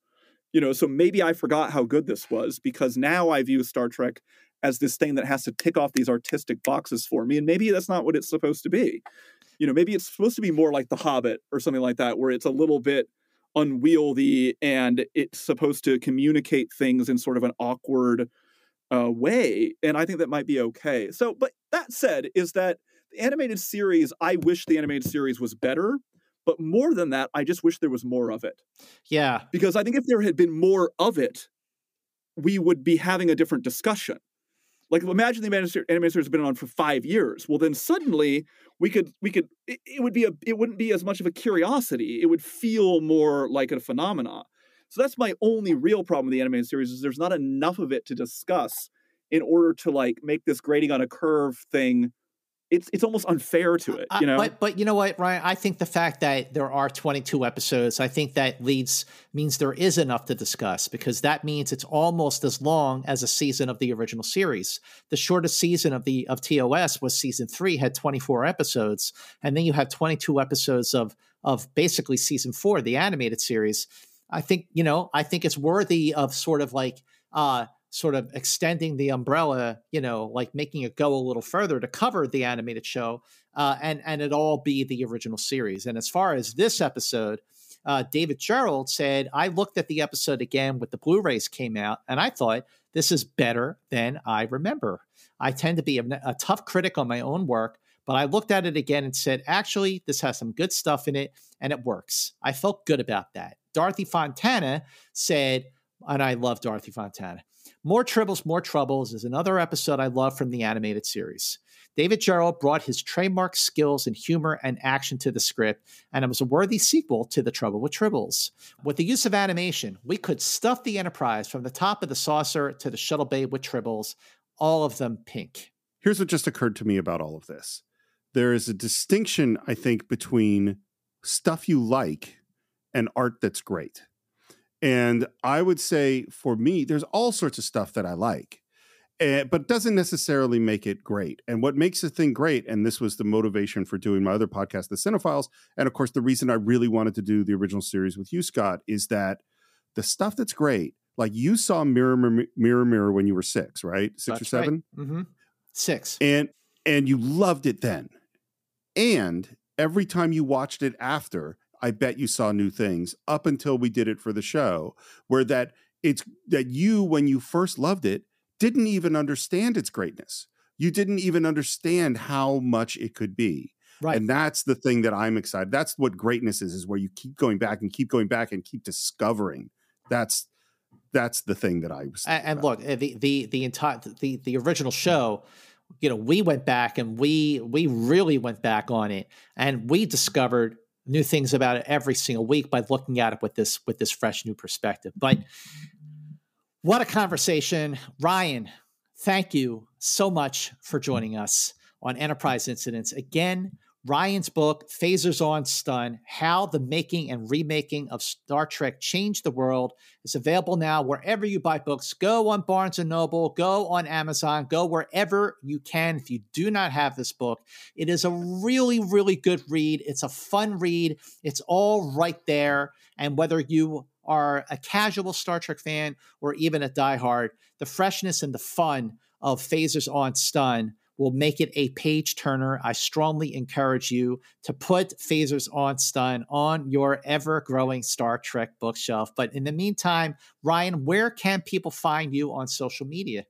you know so maybe i forgot how good this was because now i view star trek as this thing that has to tick off these artistic boxes for me and maybe that's not what it's supposed to be. You know maybe it's supposed to be more like the hobbit or something like that where it's a little bit unwieldy and it's supposed to communicate things in sort of an awkward uh, way and i think that might be okay. So but that said is that the animated series i wish the animated series was better but more than that i just wish there was more of it Yeah. because I think if there had been more of it, we would be having a different discussion. Like imagine the ser- series has been on for five years. Well, then suddenly we could we could it, it would be a it wouldn't be as much of a curiosity. It would feel more like a phenomena. So that's my only real problem with the animated series is there's not enough of it to discuss in order to like make this grading on a curve thing. It's it's almost unfair to it, Uh, you know. but but you know what, Ryan? I think the fact that there are 22 episodes, I think that leads means there is enough to discuss because that means it's almost as long as a season of the original series. The shortest season of the of TOS was season three, had 24 episodes, and then you have 22 episodes of of basically season four, the animated series. I think you know, I think it's worthy of sort of like uh sort of extending the umbrella, you know, like making it go a little further to cover the animated show, uh, and and it all be the original series. And as far as this episode, uh, David Gerrold said, I looked at the episode again with the Blu-rays came out, and I thought this is better than I remember. I tend to be a, a tough critic on my own work, but I looked at it again and said, actually, this has some good stuff in it, and it works. I felt good about that. Dorothy Fontana said, and I love Dorothy Fontana. More Tribbles, More Troubles is another episode I love from the animated series. David Gerrold brought his trademark skills in humor and action to the script, and it was a worthy sequel to The Trouble with Tribbles. With the use of animation, we could stuff the Enterprise from the top of the saucer to the shuttle bay with Tribbles, all of them pink. Here's what just occurred to me about all of this there is a distinction, I think, between stuff you like and art that's great. And I would say for me, there's all sorts of stuff that I like, eh, but doesn't necessarily make it great. And what makes a thing great, and this was the motivation for doing my other podcast, The Cinephiles, and of course, the reason I really wanted to do the original series with you, Scott, is that the stuff that's great, like you saw Mirror Mirror Mirror, Mirror when you were six, right? Six or That's right. seven? Mm-hmm. Six. and and you loved it then and every time you watched it after i bet you saw new things up until we did it for the show where that it's that you when you first loved it didn't even understand its greatness. You didn't even understand how much it could be. Right. and that's the thing that i'm excited that's what greatness is is where you keep going back and keep going back and keep discovering. That's that's the thing that i was And, look, uh, the the the entire the the original show, you know, we went back and we we really went back on it, and we discovered new things about it every single week by looking at it with this with this fresh new perspective. But what a conversation, Ryan! Thank you so much for joining us on Enterprise Incidents again. Ryan's book, Phasers on Stun How the Making and Remaking of Star Trek Changed the World, is available now wherever you buy books. Go on Barnes and Noble, go on Amazon, go wherever you can. If you do not have this book, it is a really, really good read. It's a fun read, it's all right there. And whether you are a casual Star Trek fan or even a diehard, the freshness and the fun of Phasers on Stun will make it a page turner. I strongly encourage you to put Phasers on Stun on your ever growing Star Trek bookshelf. But in the meantime, Ryan, where can people find you on social media?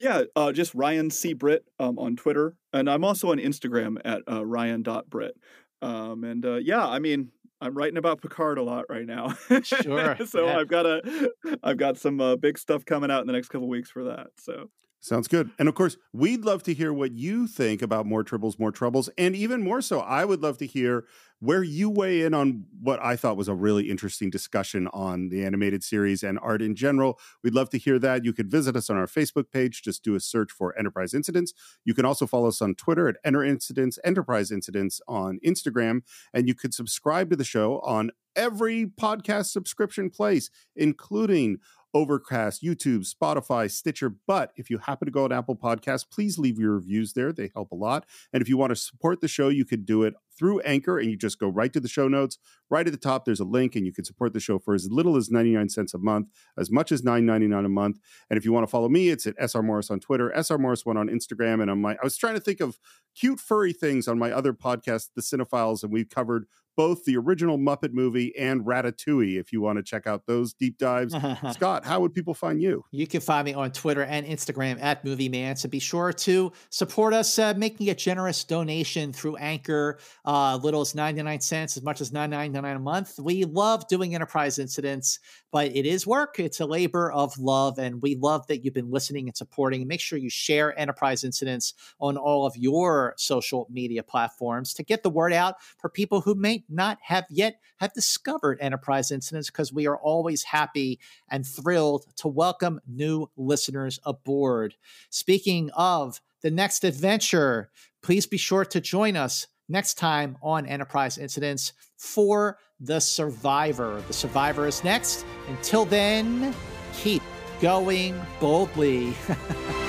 Yeah, uh, just Ryan C. Britt um, on Twitter. And I'm also on Instagram at uh, ryan.britt. Um, and uh, yeah, I mean, I'm writing about Picard a lot right now. Sure. so yeah. I've got a, I've got some uh, big stuff coming out in the next couple weeks for that. So Sounds good. And of course, we'd love to hear what you think about More Tribbles, More Troubles. And even more so, I would love to hear where you weigh in on what I thought was a really interesting discussion on the animated series and art in general. We'd love to hear that. You could visit us on our Facebook page. Just do a search for Enterprise Incidents. You can also follow us on Twitter at Enter Incidents, Enterprise Incidents on Instagram. And you could subscribe to the show on every podcast subscription place, including Overcast, YouTube, Spotify, Stitcher. But if you happen to go on Apple Podcasts, please leave your reviews there. They help a lot. And if you want to support the show, you could do it through Anchor and you just go right to the show notes. Right at the top, there's a link and you can support the show for as little as 99 cents a month, as much as $9.99 a month. And if you want to follow me, it's at SR Morris on Twitter, SR Morris1 on Instagram. And on my, I was trying to think of cute furry things on my other podcast, The Cinephiles, and we've covered both the original Muppet movie and Ratatouille if you want to check out those deep dives. Scott, how would people find you? You can find me on Twitter and Instagram at Movie Mantz. So be sure to support us, uh, making a generous donation through Anchor, uh, little as 99 cents, as much as 9.99 a month. We love doing enterprise incidents, but it is work. It's a labor of love, and we love that you've been listening and supporting. Make sure you share enterprise incidents on all of your social media platforms to get the word out for people who may not have yet have discovered enterprise incidents because we are always happy and thrilled to welcome new listeners aboard. Speaking of the next adventure, please be sure to join us next time on Enterprise Incidents for The Survivor. The Survivor is next. Until then, keep going boldly.